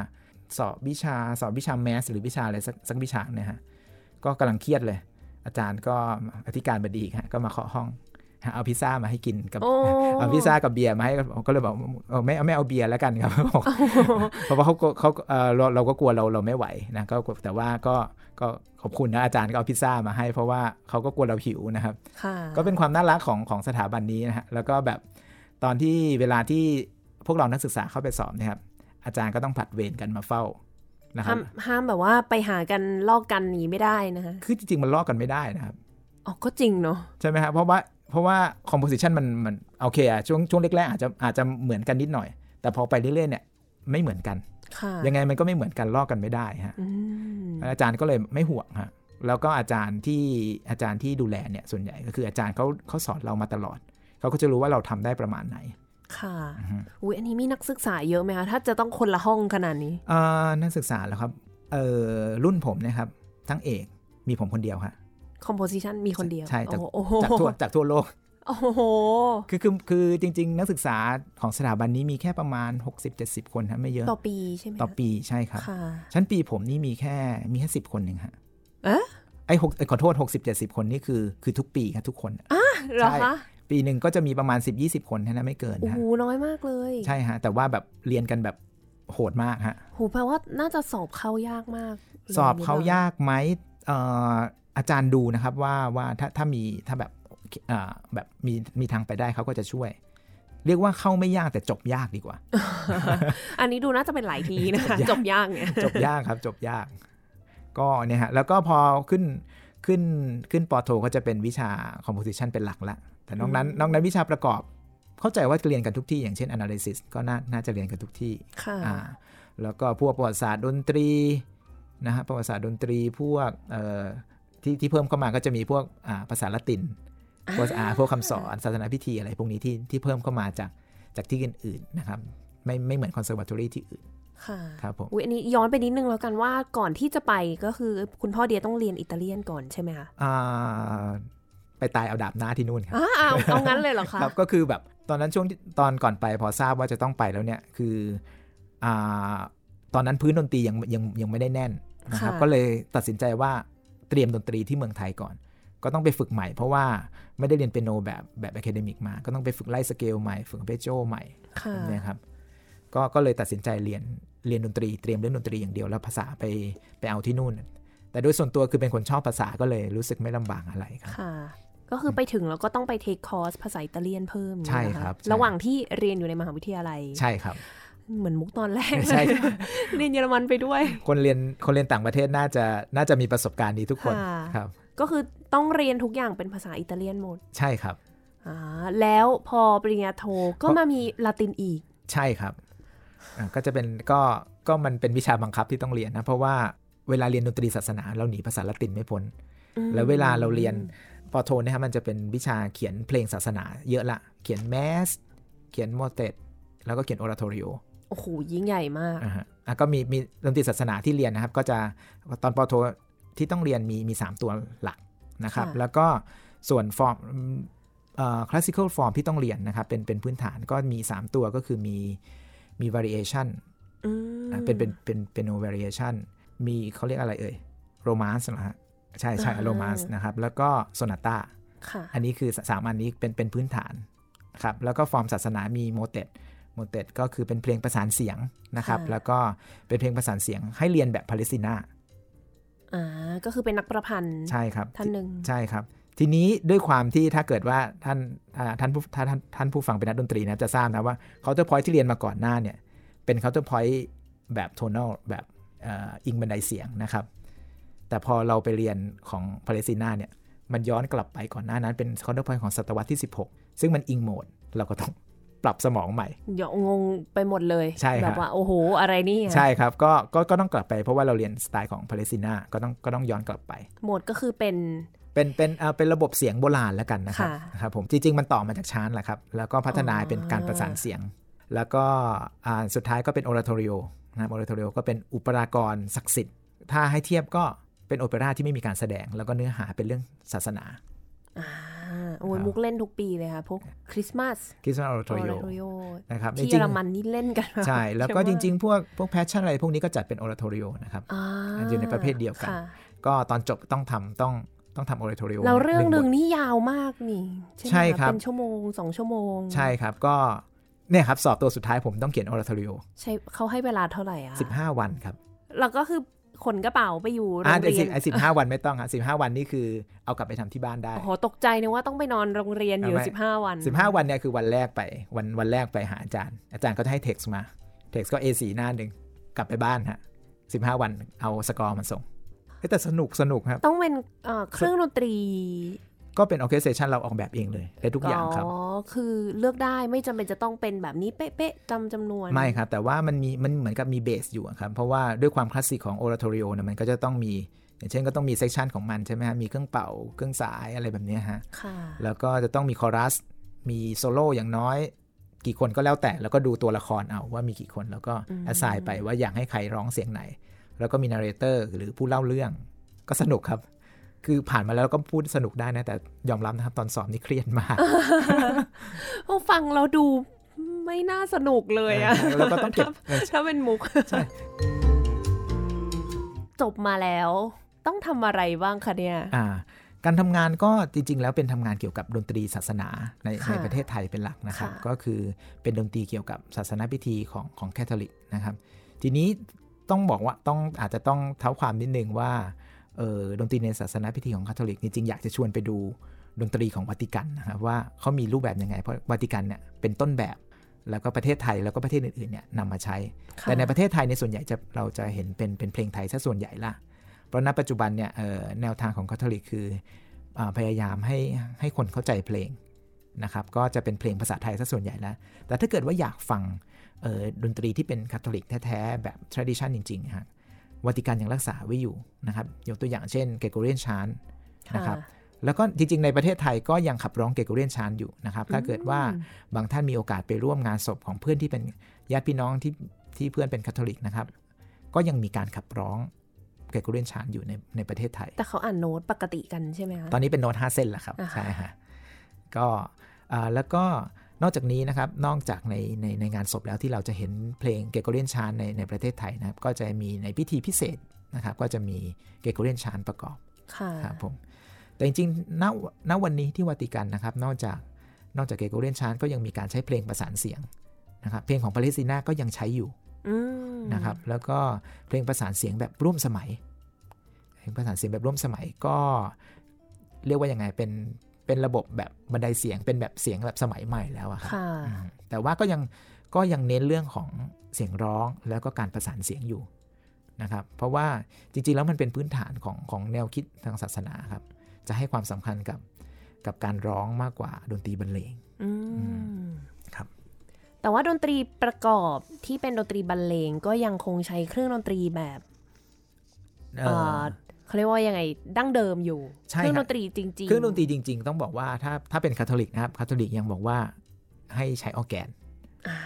สอบวิชาสอบวิชา mass หรือวิชาอะไรสักสักวิชาเนี่ยฮะ ก็กำลังเครียดเลย อาจารย์ก็อธิการบดีฮะก็มาเคาะห้อง เอาพิซซ่ามาให้กินกับโอ้เอาพิซซ่ากับเบียร์มาให้ผมก็เลยบอกเออไม่เอาไม่เอาเบียร์แล้วกันครับเพราะว่าเขาก็เขาเออเราเราก็กลัวเราเราไม่ไหวนะก็แต่ว่าก็ก็ขอบคุณนะอาจารย์ก็เอาพิซซ่ามาให้ เพราะว่าเขาก็กลัวเราหิวนะครับค่ะก็เป็นความน่ารักของของสถาบันนี้นะฮะแล้วก็แบบตอนที่เวลาที่พวกเรานักศึกษาเข้าไปสอบเนะครับอาจารย์ก็ต้องผลัดเวรกันมาเฝ้านะครัห้าบมห้ามแบบว่าไปหากันลอกกันหนีไม่ได้นะคะคือจริงๆมันลอกกันไม่ได้นะครับอ๋อก็จริงเนาะใช่ไหมครับเพราะว่า เพราะว่าคอมโพสิชันมันมันโอเคอะช่วงช่วงแรกๆอาจจะอาจจะเหมือนกันนิดหน่อย แต่พอไปเรื่อยๆเนี่ยไม่เหมือนกันค่ะยังไงมันก็ไม่เหมือนกันลอกกันไม่ได้ฮะอืมอาจารย์ก็เลยไม่ห่วงฮะแล้วก็อาจารย์ที่อาจารย์ที่ดูแลเนี่ยส่วนใหญ่ก็คืออาจารย์เขาเขาสอนเรามาตลอด เขาก็จะรู้ว่าเราทำได้ประมาณไหน ค่ะอือฮึอุ้ยอันนี้มีนักศึกษาเยอะไหมคะ ถ้าจะต้องคนละห้องขนาดนี้เอ่อนักศึกษาแล้วครับเอ่อรุ่นผมเนะครับ ทั้งเอกมีผมคนเดียวฮะ composition มีคนเดียว ใช่จากโอ้โหจากทั่วจากทั่วโลกโอ้โหคือคือคือจริง ๆ นักศึกษาของสถาบันนี้มีแค่ประมาณ 60-70 คนฮะไม่เยอะ ต่อปีใช่ไหมคะต่อปีใช่ครับค่ะชั้นปีผมนี่มีแค่มีแค่สิบคนเองฮะเอ๊ะไอ้หกเอ้ยขอโทษ 60 70 คนนี่คือคือทุกปีครับทุกคนเหรอคะปีหนึ่งก็จะมีประมาณ 10 20 คนแค่นั้นไม่เกินโอ้ฮะโหน้อยมากเลย ใช่ฮะ แต่ว่าแบบเรียนกันแบบโหดมากฮะโหแปลว่าน่าจะสอบเข้ายากมากลสอบเขาหรือปล่ยากไหมเอ่ออาจารย์ดูนะครับว่าว่าถ้าถ้ามีถ้าแบบเอ่อแบบมีมีทางไปได้เขาก็จะช่วย เรียกว่าเข้าไม่ยากแต่จบยากดีกว่า อันนี้ดูน่าจะเป็นหลายทีนะคะจบยากจบยากเนี่ยจบยากครับจบยาก ก็เนี่ยฮะแล้วก็พอขึ้นขึ้นขึ้นปอโทก็จะเป็นวิชา composition เป็นหลักละแต่นอกนั้นนอกนั้นวิชาประกอบ เข้าใจว่าเรียนกันทุกที่อย่างเช่น analysis ก็น่าน่าจะเรียนกันทุกที่ค่ะอ่าแล้วก็พวกประวัติศาสตร์ดนตรีนะฮะประวัติศาสตร์ดนตรีพวกเอ่อ ที่ที่เพิ่มเข้ามาก็จะมีพวกอ่าภาษาละตินพวกอ่าพวกคำสอนศาสนาพิธีอะไรพวกนี้ที่ที่เพิ่มเข้ามาจากจากที่อื่นๆนะครับไม่ไม่เหมือนคอนเซอร์ว t ทอรี่ที่อื่นค่ะครับผมอุ้ยอันนี้ย้อนไปนิดนึงแล้วกันว่าก่อนที่จะไปก็คือคุณพ่อเดียต้องเรียนอิตาเลียนก่อนใช่ไหมคะอ่าไปตายเอาดาบหน้าที่นู่นครับอ้าเอาเอางั้นเลยเหรอคะครับก็คือแบบตอนนั้นช่วงที่ตอนก่อนไปพอทราบว่าจะต้องไปแล้วเนี่ยคืออ่าตอนนั้นพื้นดนตรียังยังยังไม่ได้แน่นนะครับค่ะก็เลยตัดสินใจว่า เตรียมดนตรีที่เมืองไทยก่อน ก็ต้องไปฝึกใหม่เพราะว่าไม่ได้เรียนเปียโนแบบแบบ academic มา ก็ต้องไปฝึกไล่สเกลใหม่ ฝึกเปโจใหม่ค่ะแบบเนี้ยครับก็ก็เลยตัดสินใจเรียนเรียนดนตรีเตรียมเรื่องดนตรีอย่างเดียวแล้วภาษาไปไปเอาที่นู่น แต่โดยส่วนตัวคือเป็นคนชอบภาษาก็เลยรู้สึกไม่ลำบากอะไรครับค่ะ ก็คือไปถึงแล้วก็ต้องไปเทคคอร์สภาษาอิตาเลียนเพิ่มใช่เนี่ยนะะครับใช่ระหว่างที่เรียนอยู่ในมหาวิทยาลัยใช่ครับ เหมือนมุกตอนแรกใช่เรียนเยอรมันไปด้วย คนเรียนคนเรียนต่างประเทศน่าจะน่าจะมีประสบการณ์นี้ทุกคนค่ะครับ ก็คือต้องเรียนทุกอย่างเป็นภาษาอิตาเลียนหมด ใช่ครับอ่าแล้วพอปริญญาโทก็มามีลาตินอีก ใช่ครับอ่าก็จะเป็นก็ก็มันเป็นวิชาบังคับที่ต้องเรียนนะ เพราะว่าเวลาเรียนดนตรีศาสนาเราหนีภาษาละตินไม่พ้นอืมแล้วเวลาเราเรียนปอโทนะครับมันจะเป็นวิชาเขียนเพลงศาสนา เยอะละ เขียน mass เขียน motet แล้วก็เขียน oratorio โอ้โหยิ่งใหญ่มากอ่าฮะอะก็มีมีดนตรีศาสนาที่เรียนนะครับ ก็จะตอนปอโทที่ต้องเรียนมีมี 3 ตัวหลักนะครับค่ะแล้วก็ส่วน form classical form ที่ต้องเรียนนะครับ เป็นเป็นพื้นฐานก็มี 3 ตัวก็คือมีมี variation อืมอะเป็นเป็นเป็นเป็น no variation มีเขาเรียกอะไรเอ่ย romance นะฮะใช่ใช่อ romance นะครับ แล้วก็ sonata ค่ะอันนี้คือสามอันนี้เป็นเป็นพื้นฐานครับแล้วก็ฟอร์มศาสนามี motet motet ก็คือเป็นเพลงประสานเสียงนะครับค่ะแล้วก็เป็นเพลงประสานเสียงให้เรียนแบบพาเลสไตินาอ่าก็คือเป็นนักประพันธ์ใช่ครับท่านหนึ่งใช่ครับ ทีนี้ด้วยความที่ถ้าเกิดว่าท่านอ่าท่านผู้ถ้าท่านท่านผู้ฟังเป็นนักดนตรีนะจะทราบนะว่า counterpoint ที่เรียนมาก่อนหน้าเนี่ยเป็นเคาน์เตอร์พอยแบบโทน a l แบบเอ่ออิงบันไดเสียงนะครับ แต่พอเราไปเรียนของพาเลสตรินาเนี่ยมันย้อนกลับไปก่อนหน้านั้นเป็น counterpoint ของศตวรรษที่ 16 ซึ่งมันอิงโหมดเราก็ต้อง ปรับสมองใหม่เดี๋ยวงงไปหมดเลยใช่ครับแบบว่าโอ้โหอะไรนี่ใช่ครับก็ก็ก็ต้องกลับไปเพราะว่าเราเรียนสไตล์ของพาเลสไตินาก็ต้องก็ต้องย้อนกลับไปโหมดก็คือเป็นเป็นเป็นเอ่อเป็นระบบเสียงโบราณแล้วกันนะครับค่ะนะครับผมจริง ๆ มันต่อมาจากชานแหละครับแล้วก็พัฒนาอ๋อเป็นการประสานเสียง แล้วก็อ่าสุดท้ายก็เป็นโอราโทริโอนะครับโอราโทริโอก็เป็นอุปรากรศักดิ์สิทธิ์ ถ้าให้เทียบก็เป็นโอเปร่าที่ไม่มีการแสดง แล้วก็เนื้อหาเป็นเรื่องศาสนาอ่า โอ้ยครับมุกเล่นทุกปีเลยค่ะ พวกคริสต์มาสคริสต์มาสโอราโทริโอโอโยนะครับที่จเยริองรมันนี่เล่นกันๆใช่ แล้วก็จใช่ไหมริง ๆ พวกพวกแพชชั่นอะไรพวกนี้ก็จัดเป็นโอราโทริโอนะครับอ่าอยู่ในประเภทเดียวกันค่ะก็ตอนจบต้องทำต้องต้องทำโอราโทริโอแล้วเรื่องหนึ่งบทนี่ยาวมากนี่ใช่ไหมใช่ครับเป็นชั่วโมงสองชั่วโมง ใช่ครับก็เนี่ยครับ สอบตัวสุดท้ายผมต้องเขียนโอราโทริโอใช่เขาให้เวลาเท่าไหร่อะ15วันครับแล้วก็คือ ขนกระเป๋าไปอยู่โรอ่างแต่เรียนไอ้สิบห้าวันไม่ต้องครับสิบห้าวันนี่คือเอากลับไปทำที่บ้านได้โอ้โหตกใจนึกว่าต้องไปนอนโรงเรียนอยู่เอาไว้สิบห้าวันสิบห้าวันเนี่ยคือวันแรกไปวันวันแรกไปหาอาจารย์ อาจารย์ก็จะให้ text มา text ก็ A4 หน้าหนึ่งกลับไปบ้านฮะสิบห้าวันเอาสกอร์มาส่งเฮ้ยแต่สนุกสนุกครับ ต้องเป็นเอ่อเครื่องดนตรี ก็เป็น orchestration เราออกแบบเองเลยได้ทุกอย่างครับ อ๋อ คือเลือกได้ไม่จำเป็นจะต้องเป็นแบบนี้เป๊ะๆจำจำนวน ไม่ครับ แต่ว่ามันมีมันเหมือนกับมี base อยู่อะครับ เพราะว่าด้วยความคลาสสิกของ oratorio เนี่ยมันก็จะต้องมี อย่างเช่นก็ต้องมี section ของมันใช่ไหมฮะมีเครื่องเป่าเครื่องสายอะไรแบบเนี้ยฮะค่ะแล้วก็จะต้องมีคอรัสมีโซโล่อย่างน้อยกี่คนก็แล้วแต่แล้วก็ดูตัวละครเอาว่ามีกี่คนแล้วก็อืม assign ไปว่าอยากให้ใครร้องเสียงไหน แล้วก็มี narrator หรือผู้เล่าเรื่องก็สนุกครับ คือผ่านมาแล้วก็พูดสนุกได้นะ แต่ยอมรับนะครับ ตอนสอบนี่เครียดมากโอ้ฟังเราดูไม่น่าสนุกเลยอะแล้วก็ต้องเก็บถ้าเป็นมุกใช่จบมาแล้ว ต้องทำอะไรบ้างคะเนี่ยอ่าการทำงานก็จริง ๆ แล้วเป็นทำงานเกี่ยวกับดนตรีศาสนาในค่ะในประเทศไทยเป็นหลักนะครับค่ะก็คือเป็นดนตรีเกี่ยวกับศาสนาพิธีของของแคทอลิกนะครับ ทีนี้ต้องบอกว่าต้องอาจจะต้องเท้าความนิดนึงว่าเออ ดนตรีในศาสนาพิธีของคาทอลิกจริงๆอยากจะชวนไปดูดนตรีของวัติกันนะครับว่าเขามีรูปแบบยังไง เพราะวัติกันเนี่ยเป็นต้นแบบ แล้วก็ประเทศไทยแล้วก็ประเทศอื่นๆเนี่ยนำมาใช้ค่ะแต่ในประเทศไทยในยส่วนใหญ่จะเราจะเห็นเป็นเป็นเพลงไทยซะส่วนใหญ่ละเพราะณปัจจุบันเนี่ยเอ่อแนวทางของคาทอลิกคืออาพยายามให้ให้คนเข้าใจเพลงนะครับก็จะเป็นเพลงภาษาไทยซะส่วนใหญ่แล้ว แต่ถ้าเกิดว่าอยากฟังเอ่อดนตรีที่เป็นคาทอลิกแท้ๆแบบ tradition จริงๆฮะ วัติกันยังรักษาไว้อยู่นะครับยกตัวอย่างเช่นเกโกเรียนชานนะครับแล้วก็จริงๆ ในประเทศไทยก็ยังขับร้องเกโกเรียนชานอยู่นะครับ ถ้าเกิดว่าบางท่านมีโอกาสไปร่วมงานศพของเพื่อนที่เป็นญาติพี่น้องที่ที่เพื่อนเป็นคาทอลิกนะครับ ก็ยังมีการขับร้องเกโกเรียนชานอยู่ในในประเทศไทย แต่เขาอ่านโน้ตปกติกันใช่ไหมคะตอนนี้เป็นโน้ตห้าเส้นแล้วครับอ่าฮะใช่ฮะก็อ่าแล้วก็ นอกจากนี้นะครับนอกจากในในในงานศพแล้วที่เราจะเห็นเพลงเกโกเรียนชานในในประเทศไทยนะครับก็จะมีในพิธีพิเศษนะครับก็จะมีเกโกเรียนชานประกอบค่ะครับผมแต่จริงๆณณวันนี้ที่วัติกันนะครับนอกจากนอกจากเกโกเรียนชานก็ยังมีการใช้เพลงประสานเสียงนะครับเพลงของปาเลสไตินาก็ยังใช้อยู่อืมนะครับแล้วก็เพลงประสานเสียงแบบร่วมสมัยเพลงประสานเสียงแบบร่วมสมัยก็เรียกว่ายังไงเป็น เป็นระบบแบบบันไดเสียงเป็นแบบเสียงแบบสมัยใหม่แล้วอะครับค่ะอืมแต่ว่าก็ยังก็ยังเน้นเรื่องของเสียงร้องแล้วก็การประสานเสียงอยู่นะครับ เพราะว่าจริงๆแล้วมันเป็นพื้นฐานของของแนวคิดทางศาสนาครับ จะให้ความสำคัญกับกับการร้องมากกว่าดนตรีบรรเลงอืมครับ แต่ว่าดนตรีประกอบที่เป็นดนตรีบรรเลงก็ยังคงใช้เครื่องดนตรีแบบ เอ่เอ่ออเขาเรียกว่ายังไงดั้งเดิมอยู่ใช่เครื่องคดรับนตรีจริงๆเครื่องดนตรีจริง ๆ ต้องบอกว่าถ้าถ้าเป็นคาทอลิกนะครับคาทอลิกยังบอกว่าให้ใช้ออร์แกน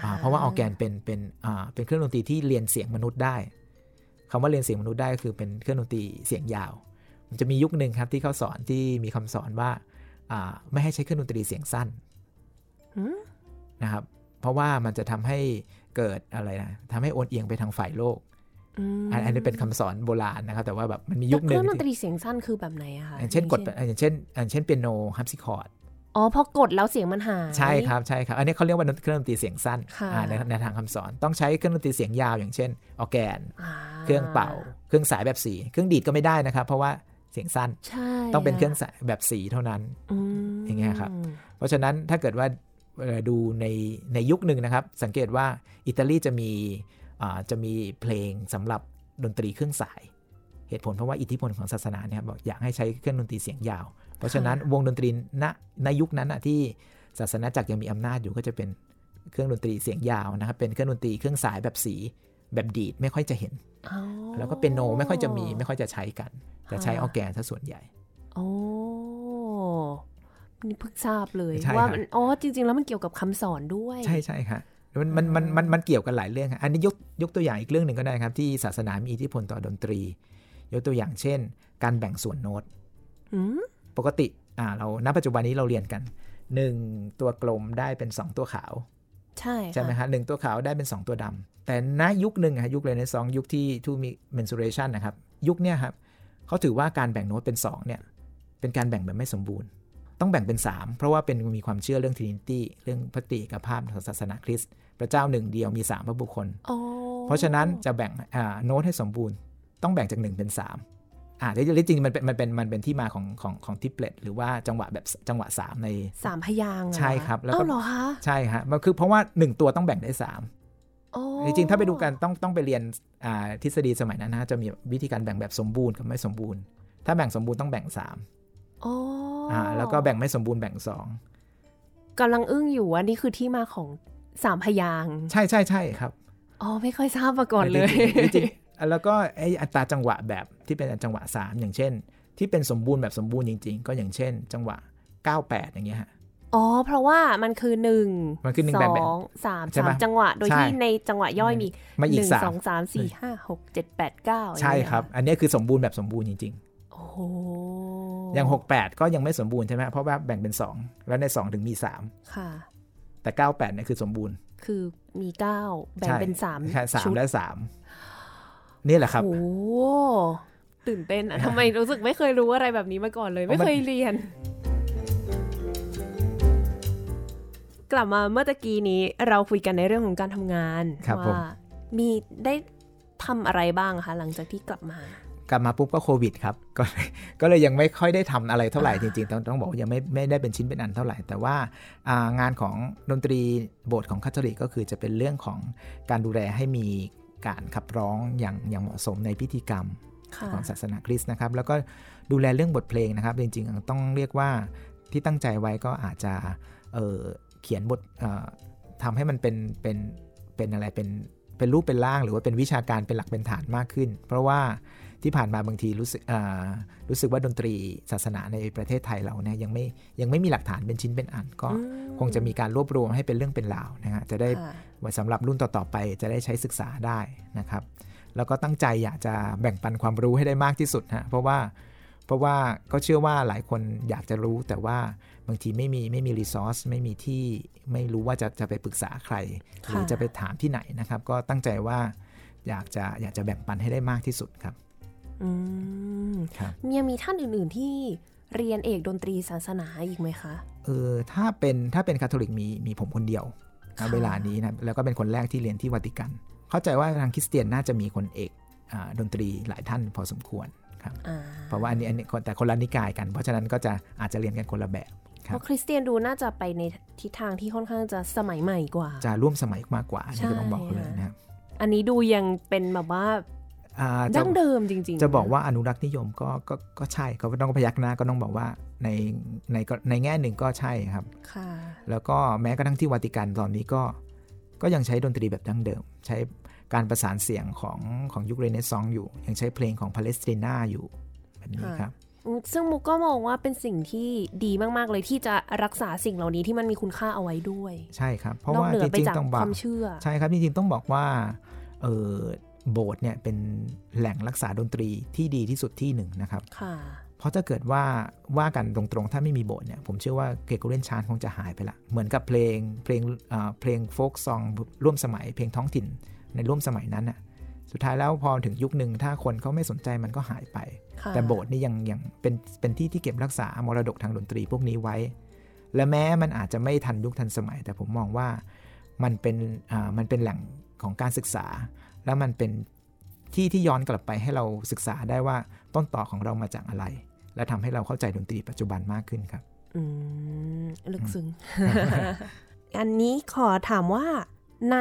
อ่าเพราะว่าออร์แกนเป็นเป็นอ่าเป็นเครื่องดนตรีที่เลียนเสียงมนุษย์ได้คำว่าเลียนเสียงมนุษย์ได้ก็คือเป็นเครื่องดนตรีเสียงยาว มันจะมียุคหนึ่งครับที่เขาสอนที่มีคำสอนว่าอ่าไม่ให้ใช้เครื่องดนตรีเสียงสั้นหืมนะครับ เพราะว่ามันจะทำให้เกิดอะไรนะทำให้โอนเอียงไปทางฝ่ายโลก อืมอันอันนี้เป็นคำสอนโบราณนะครับ แต่ว่าแบบมันมีแต่ยุคหนึ่รื่องดนตรีเสียงสั้นคือแบบไหนอะคะอย่างเช่นกดอย่างเช่นอย่างเช่นเปียโน harpsichordอ๋อพอกดแล้วเสียงมันหายใช่ครับใช่ครับ อันนี้เขาเรียกว่าเครื่องดนตรีเสียงสั้นค่ะอ่าในในทางคำสอนต้องใช้เครื่องดนตรีเสียงยาว อย่างเช่นออร์แกน เครื่องเป่า เครื่องสายแบบสีเครื่องดีดก็ไม่ได้นะครับ เพราะว่าเสียงสั้นใช่ต้องเป็นเครื่องสายแบบสีเท่านั้นอืมอย่างเงี้ยครับ เพราะฉะนั้นถ้าเกิดว่าเอ่อดูในในยุคหนึ่งนะครับ สังเกตว่าอิตาลีจะมีอ่า จะมีเพลงสำหรับดนตรีเครื่องสาย เหตุผลเพราะว่าอิทธิพลของศาสนาเนี่ยครับบอกอยากให้ใช้เครื่องดนตรีเสียงยาว เพราะฉะนั้นวงดนตรีณในยุคนั้นนะที่ศาสนาจักรยังมีอำนาจอยู่ก็จะเป็นเครื่องดนตรีเสียงยาวนะครับเป็นเครื่องดนตรีเครื่องสายแบบสีแบบดีดไม่ค่อยจะเห็นอ๋อแล้วก็เป็นโนไม่ค่อยจะมีไม่ค่อยจะใช้กันจะใช้ออร์แกนซะส่วนใหญ่โอ้นี่เพิ่งทราบเลยใช่ว่าครับมันอ๋อจริง ๆ แล้วมันเกี่ยวกับคำสอนด้วย ใช่ใช่ค่ะ มันมันมันมันมันเกี่ยวกันหลายเรื่องครับอันนี้ยกยกตัวอย่างอีกเรื่องหนึ่งก็ได้ครับ ที่ศาสนามีอิทธิพลต่อดนตรี ยกตัวอย่างเช่น การแบ่งส่วนโน้ตอืมปกติอ่าเราณปัจจุบันนี้เราเรียนกัน1ตัวกลมได้เป็น2ตัวขาว ใช่ใช่ไหมค่ะฮะหนึ่งตัวขาวได้เป็น2ตัวดำแต่ณยุคหนึ่งอะยุคเลยในสองยุคที่ทูมี mensuration นะครับ ยุคเนี้ยครับเขาถือว่าการแบ่งโน้ตเป็น2เนี่ยเป็นการแบ่งแบบไม่สมบูรณ์ ต้องแบ่งเป็น 3 เพราะว่าเป็นมีความเชื่อเรื่อง Trinity เรื่องพระตรีเอกภาพของศาสนาคริสต์พระเจ้าหนึ่งเดียวมี 3 พระบุคคลอ๋อเพราะฉะนั้นจะแบ่งอ่าโน้ตให้สมบูรณ์ ต้องแบ่งจาก 1 เป็น 3อ่าที่จริงๆมันเป็นมันเป็นมันเป็นที่มาของของของทิปเลตหรือว่าจังหวะแบบจังหวะ 3 ในสามพยางค์เหอใช่ครับแล้วก็เอ้าเหรอคะใช่ฮะมันคือเพราะว่า 1 ตัวต้องแบ่งได้3อ๋อจริงๆ ถ้าไปดูกันต้องต้องไปเรียนอ่าทฤษฎีสมัยนั้นนะจะมีวิธีการแบ่งแบบสมบูรณ์กับไม่สมบูรณ์ ถ้าแบ่งสมบูรณ์ต้องแบ่ง3อ๋อ ออ่าแล้วก็แบ่งไม่สมบูรณ์แบ่งกำลังอึ้งอยู่ว่านี่คือที่มาของสามพยางค์2ใช่ใช่ใช่ครับอ๋อไม่ค่อยทราบมาก่อนเลยจริงๆจริงๆแล้วก็ไออัตราจังหวะแบบที่เป็นจังหวะ 3 อย่างเช่น ที่เป็นสมบูรณ์แบบสมบูรณ์จริง ๆ ก็อย่างเช่น จังหวะ 98 อย่างเงี้ยฮะอ๋อ เพราะว่ามันคือหนึ่งมันคือหนึ่งสแบบองสามใช่สาไหมมจังหวะ โดยใช่ที่ในจังหวะย่อยมีมาหอีกนึ่งสาสมองสามสี่ห้าหกเจ็ดแปดเก้าใช่ครับ อันนี้คือสมบูรณ์แบบสมบูรณ์จริงโอ้โหๆ อย่าง 68 ก็ยังไม่สมบูรณ์ใช่ไหมเพราะว่าแบ่งเป็น 2 แล้วใน 2 ถึงมีค่ะ3แต่ 98เนี่ยคือสมบูรณ์ คือมีเก้าแบ่งใช่เป็นสามใช่สามชุดและสามนี่แหละครับ โอ้โหตื่นเต้นอะทำไมรู้สึกไม่เคยรู้อะไรแบบนี้มาก่อนเลย ไม่มันเคยเรียน กลับมาเมื่อตะกี้นี้เราคุยกันในเรื่องของการทำงานครับผมว่ามีได้ทำอะไรบ้างคะหลังจากที่กลับมา กลับมาปุ๊บก็โควิดครับก็เลยก็เลยยังไม่ค่อยได้ทำอะไรเท่าไหร่จริงๆต้องต้องบอกว่ายังไม่ไม่ได้เป็นชิ้นเป็นอันเท่าไหร่ แต่ว่าอ่างานของดนตรีโบสถ์ของคาทอลิกก็คือจะเป็นเรื่องของการดูแลให้มีการขับร้องอย่างอย่างเหมาะสมในพิธีกรรมค่ะของศาสนาคริสต์นะครับ แล้วก็ดูแลเรื่องบทเพลงนะครับ จริงๆ ต้องเรียกว่าที่ตั้งใจไว้ก็อาจจะเอ่อเขียนบทเอ่อทำให้มันเป็นเป็นเป็นอะไรเป็นเป็นรูปเป็นร่าง หรือว่าเป็นวิชาการเป็นหลักเป็นฐานมากขึ้น เพราะว่า ที่ผ่านมาบางทีรู้สึกอ่ารู้สึกว่าดนตรีศาสนาในประเทศไทยเราเนี่ยยังไม่ยังไม่มีหลักฐานเป็นชิ้นเป็นอันก็อืมคงจะมีการรวบรวมให้เป็นเรื่องเป็นราวนะฮะจะได้ค่ะไว้สำหรับรุ่นต่อๆไปจะได้ใช้ศึกษาได้นะครับ แล้วก็ตั้งใจอยากจะแบ่งปันความรู้ให้ได้มากที่สุดฮะเพราะว่าเพราะว่าก็เชื่อว่าหลายคนอยากจะรู้แต่ว่าบางทีไม่มีไม่มีรีซอสไม่มีที่ไม่รู้ว่าจะจะไปปรึกษาใคร หรือค่ะจะไปถามที่ไหนนะครับ ก็ตั้งใจว่าอยากจะอยากจะแบ่งปันให้ได้มากที่สุดครับ อืมครับยังมีท่านอื่น ๆ ที่เรียนเอกดนตรีศาสนาอีกไหมคะ เออ ถ้าเป็นถ้าเป็นคาทอลิกมีมีผมคนเดียวณค่ะเวลานี้นะแล้วก็เป็นคนแรกที่เรียนที่วาติกัน เข้าใจว่าทางคริสเตียนน่าจะมีคนเอกอาดนตรีหลายท่านพอสมควรครับอ่าเพราะว่าอันนี้อันนี้คนแต่คนละนิกายกัน เพราะฉะนั้นก็จะอาจจะเรียนกันคนละแบบคเพรับราะคริสเตียนดูน่าจะไปในทิศทางที่ค่อนข้างจะสมัยใหม่กว่า จะร่วมสมัยมากกว่าอันนี่ก็ต้องบอกใช่เลยนะครับอันนี้ดูยังเป็นแบบว่าอ่าจะ ดั้งเดิมจริง ๆ จะบอกว่าอนุรักษ์นิยมก็ก็ก็ใช่เขาก็ต้องพยักหน้าก็ต้องบอกว่าในในก็ในแง่หนึ่งก็ใช่ครับค่ะแล้วก็แม้กระทั่งที่วาติกันตอนนี้ก็ก็ยังใช้ดนตรีแบบดั้งเดิม ใช้การประสานเสียงของของยุคเรเนซองส์อยู่ ยังใช้เพลงของปาเลสไตนาอยู่แบบนี้ครับอืมซึ่งมุกก็มองว่าเป็นสิ่งที่ดีมาก ๆ เลยที่จะรักษาสิ่งเหล่านี้ที่มันมีคุณค่าเอาไว้ด้วย ใช่ครับ เพราะนอกว่าเหนืจอไปริงจากๆต้องบคอกวามเชื่อใช่ครับจริงๆต้องบอกว่าเออ โบสถ์เนี่ยเป็นแหล่งรักษาดนตรีที่ดีที่สุดที่หนึ่งนะครับค่ะเพราะถ้าเกิดว่าว่ากันตรงๆ ถ้าไม่มีโบสถ์เนี่ยผมเชื่อว่าเกรโกเรียนชานคงจะหายไปละ เหมือนกับเพลงเพลงอ่าเพลงโฟกซองร่วมสมัยเพลงท้องถิ่นในร่วมสมัยนั้นน่ะสุดท้ายแล้วพอถึงยุคหนึ่งถ้าคนเขาไม่สนใจมันก็หายไปค่ะแต่โบสถ์นี่ยังยังเป็นเป็นที่ที่เก็บรักษามรดกทางดนตรีพวกนี้ไว้ และแม้มันอาจจะไม่ทันยุคทันสมัย แต่ผมมองว่ามันเป็นอ่ามันเป็นแหล่งของการศึกษา แล้วมันเป็นที่ที่ย้อนกลับไปให้เราศึกษาได้ว่าต้นต่อของเรามาจากอะไร และทำให้เราเข้าใจดนตรีปัจจุบันมากขึ้นครับ อืม ลึกซึ้ง อันนี้ขอถามว่าใน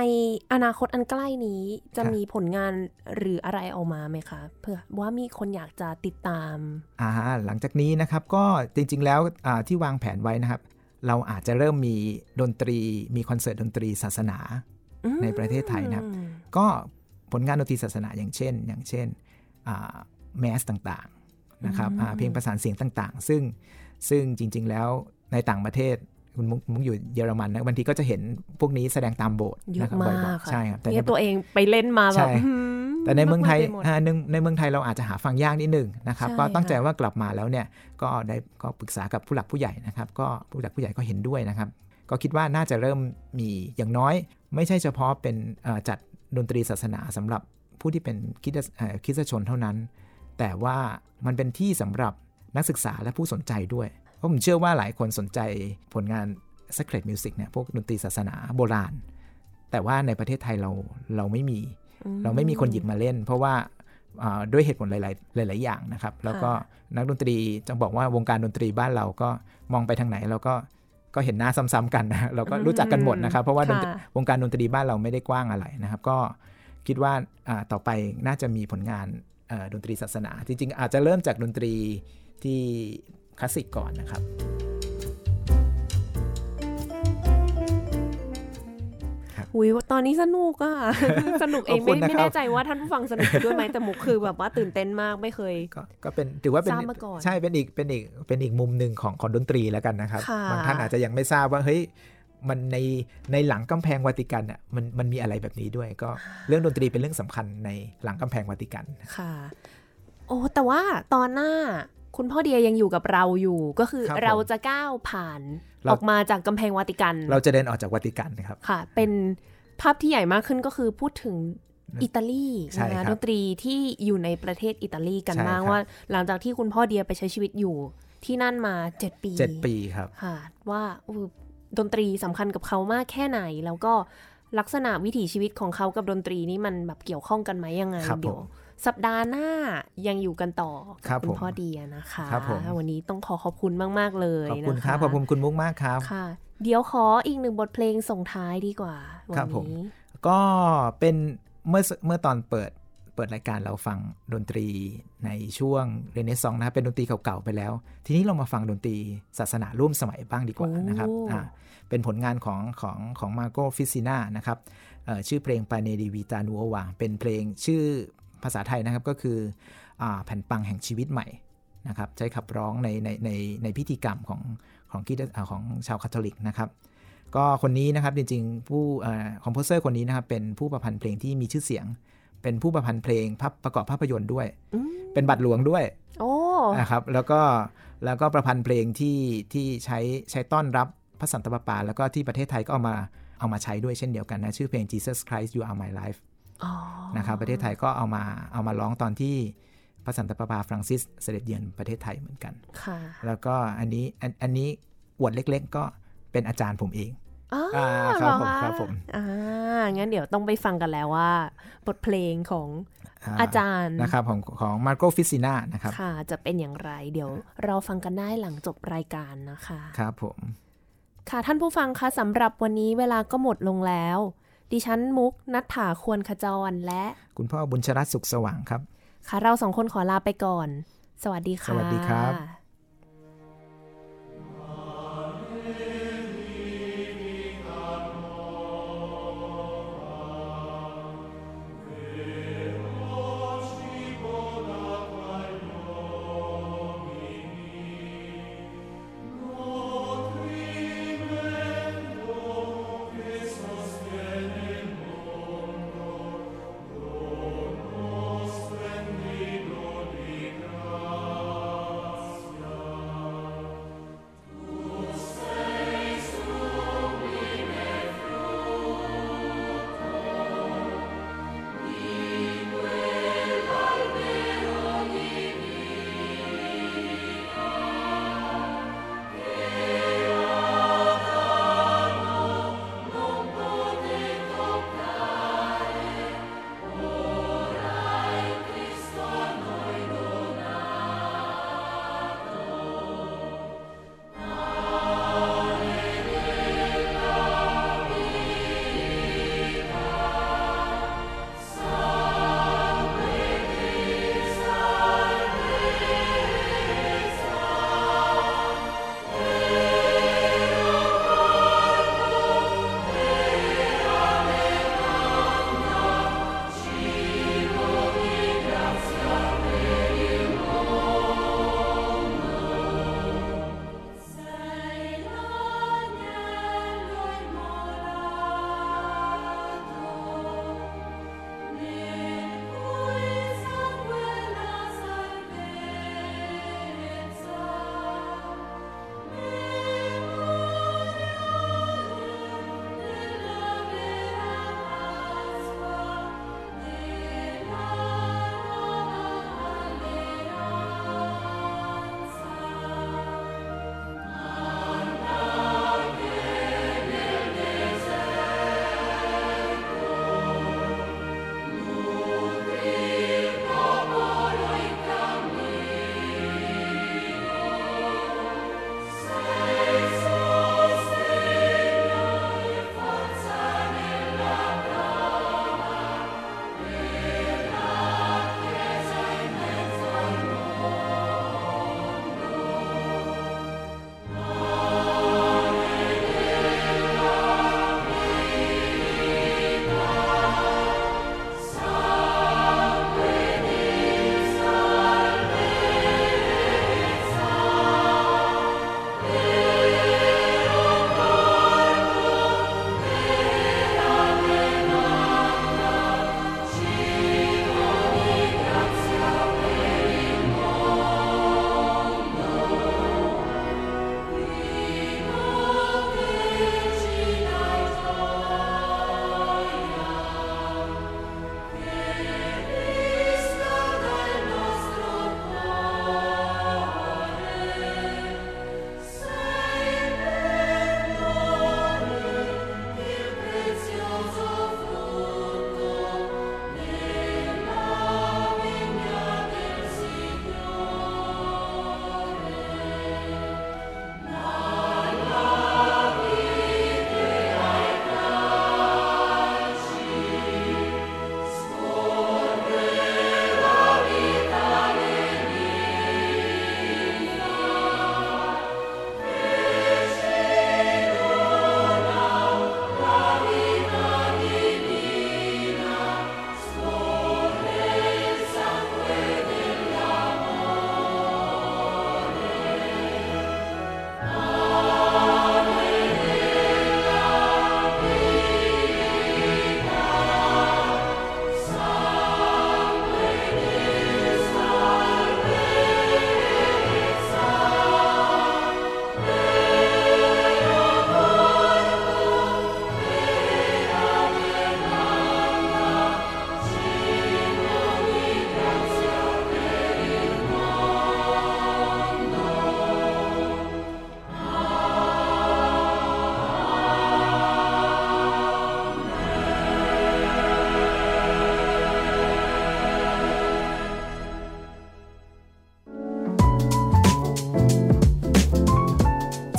อนาคตอันใกล้นี้จะครับมีผลงานหรืออะไรออกมาไหมคะ เพื่อว่ามีคนอยากจะติดตามอ่าหลังจากนี้นะครับก็จริง ๆ แล้วอ่าที่วางแผนไว้นะครับ เราอาจจะเริ่มมีดนตรี มีคอนเสิร์ตดนตรีศาสนาอืมในประเทศไทยนะครับ ก็ ผลงานดนตรีศาสนาอย่างเช่น อย่างเช่นแมสต่างๆนะครับอ่าเพลงประสานเสียงต่างๆ ซึ่งซึ่งจริง ๆ แล้วในต่างประเทศคุณมุกมุกอยู่เยอรมันนะบางทีก็จะเห็นพวกนี้แสดงตามโบสถ์เยอะนะครับมาบ่กอยๆค่ะใช่ครับแต่เนี่ยในตัวเองไปเล่นมาแบบใช่หืมแต่ในเมืองไทยปหมดอ่าในในเมืองไทยเราอาจจะหาฟังยากนิดหนึ่งนะครับใช่ก็ตั้งใจค่ะว่ากลับมาแล้วเนี่ยก็ได้ก็ปรึกษากับผู้หลักผู้ใหญ่นะครับ ก็ผู้หลักผู้ใหญ่ก็เห็นด้วยนะครับ ก็คิดว่าน่าจะเริ่มมีอย่างน้อย ไม่ใช่เฉพาะเป็นเอ่อจัด ดนตรีศาสนาสำหรับผู้ที่เป็นคริดเอ่อคริสตชนเท่านั้น แต่ว่ามันเป็นที่สำหรับนักศึกษาและผู้สนใจด้วย เพราะผมเชื่อว่าหลายคนสนใจผลงาน Sacred Music เนี่ยพวกดนตรีศาสนาโบราณ แต่ว่าในประเทศไทยเราเราไม่มี เราไม่มีคนหยิบมาเล่น เพราะว่าอ่าด้วยเหตุผลหลาย ๆ หลาย ๆ อย่างนะครับ แล้วก็นักดนตรีจะบอกว่าวงการดนตรีบ้านเราก็มองไปทางไหนเราก็ ก็เห็นหน้าซ้ำๆกันนะเราก็รู้จักกันหมดนะครับ เพราะว่าดนตรีค่ะวงการดนตรีบ้านเราไม่ได้กว้างอะไรนะครับ ก็คิดว่าอ่าต่อไปน่าจะมีผลงานเอ่อดนตรีศาสนา จริงๆ อาจจะเริ่มจากดนตรีที่คลาสสิกก่อนนะครับ อุ้ยตอนนี้สนุกอะสนุกเองขอบคุไม่ณนะครับไม่แน่ใจว่าท่านผู้ฟังสนุกไปด้วยไหมแต่มุกคือแบบว่าตื่นเต้นมากไม่เคย ก็ก็เป็นถือว่าเป็นทราบมาก่อนใช่เป็นอีกเป็นอีกเป็นอีกมุมหนึ่งของของดนตรีแล้วกันนะครับค่ะบางท่านอาจจะยังไม่ทราบว่าเฮ้ยมันในในหลังกำแพงวาติกันอะมันมันมีอะไรแบบนี้ด้วย ก็เรื่องดนตรีเป็นเรื่องสำคัญในหลังกำแพงวาติกันค่ะ โอ้แต่ว่าตอนหน้าคุณพ่อเดียยังอยู่กับเราอยู่ ก็คือครับผมเราจะก้าวผ่านเรา ออกมาจากกำแพงวาติกัน เราจะเดินออกจากวาติกันนะครับค่ะ เป็นภาพที่ใหญ่มากขึ้นก็คือพูดถึงอิตาลีใช่นะครัคะบดนตรีที่อยู่ในประเทศอิตาลีกันใช่บ้างครับว่า หลังจากที่คุณพ่อเดียไปใช้ชีวิตอยู่ที่นั่นมา7ปีเจ็ดปีครับค่ะ ว่าอู้ดนตรีสำคัญกับเขามากแค่ไหน แล้วก็ลักษณะวิถีชีวิตของเขากับดนตรีนี่มันแบบเกี่ยวข้องกันไหมยังไงครับเดี๋ยวผม สัปดาห์หน้ายังอยู่กันต่อครักับบคุณผมพ่อเดียนะคะครับผมวันนี้ต้องขอขอบคุณมาก ๆ เลยขอบคุณนะะครับขอบคุณคุณมุกมากครับค่ะ เดี๋ยวขออีกหนึ่งบทเพลงส่งท้ายดีกว่าวัครันบผมนี้ก็เป็นเมื่อเมื่อตอนเปิดเปิดรายการเราฟังดนตรีในช่วงเรเนซองส์นะครับเป็นดนตรีเก่าๆไปแล้ว ทีนี้เรามาฟังดนตรีศาสนาร่วมสมัยบ้างดีกว่าโอ้นะครับอ่าเป็นผลงานของของของมาร์โกฟริซินานะครับเอ่อชื่อเพลง Pane di vita nuova เป็นเพลงชื่อ ภาษาไทยนะครับก็คืออาแผ่นปังแห่งชีวิตใหม่นะครับใช้ขับร้องในในในในพิธีกรรมของของคริสต์อ่าของชาวคาทอลิกนะครับก็คนนี้นะครับจริงๆผู้คอมโพเซอร์คนนี้นะครับเป็นผู้ประพันธ์เพลงที่มีชื่อเสียง เป็นผู้ประพันธ์เพลงภาพประกอบภาพยนตร์ด้วยอืมเป็นบัตรหลวงด้วยโอ้นะครับแล้วก็แล้วก็ประพันธ์เพลงที่ที่ใช้ใช้ต้อนรับพระสันตะปาปา แล้วก็ที่ประเทศไทยก็เอามาเอามาใช้ด้วยเช่นเดียวกันนะ ชื่อเพลง Jesus Christ You Are My Life อ๋อ นะครับประเทศไทยก็เอามาเอามาร้องตอนที่พระสันตะปาปาฟรังซิสเสด็จเยือนประเทศไทยเหมือนกันค่ะแล้วก็อันนี้อันอันนี้อวดเล็กๆ ก็เป็นอาจารย์ผมเองอ๋ออ่าครับผมเหะครับผมอ่างั้นเดี๋ยวต้องไปฟังกันแล้วว่า บทเพลงของอาจารย์นะครับของของมาร์โกฟริซินานะครับค่ะจะเป็นอย่างไรเดี๋ยวเราฟังกันได้หลังจบรายการนะคะ ครับผม ค่ะท่านผู้ฟังคะสำหรับวันนี้เวลาก็หมดลงแล้ว ดิฉันมุกนัทถาควรขจรและ คุณพ่อบุญชรัตน์สุขสว่างครับ ค่ะเราสองคนขอลาไปก่อน สวัสดีค่ะ สวัสดีครับ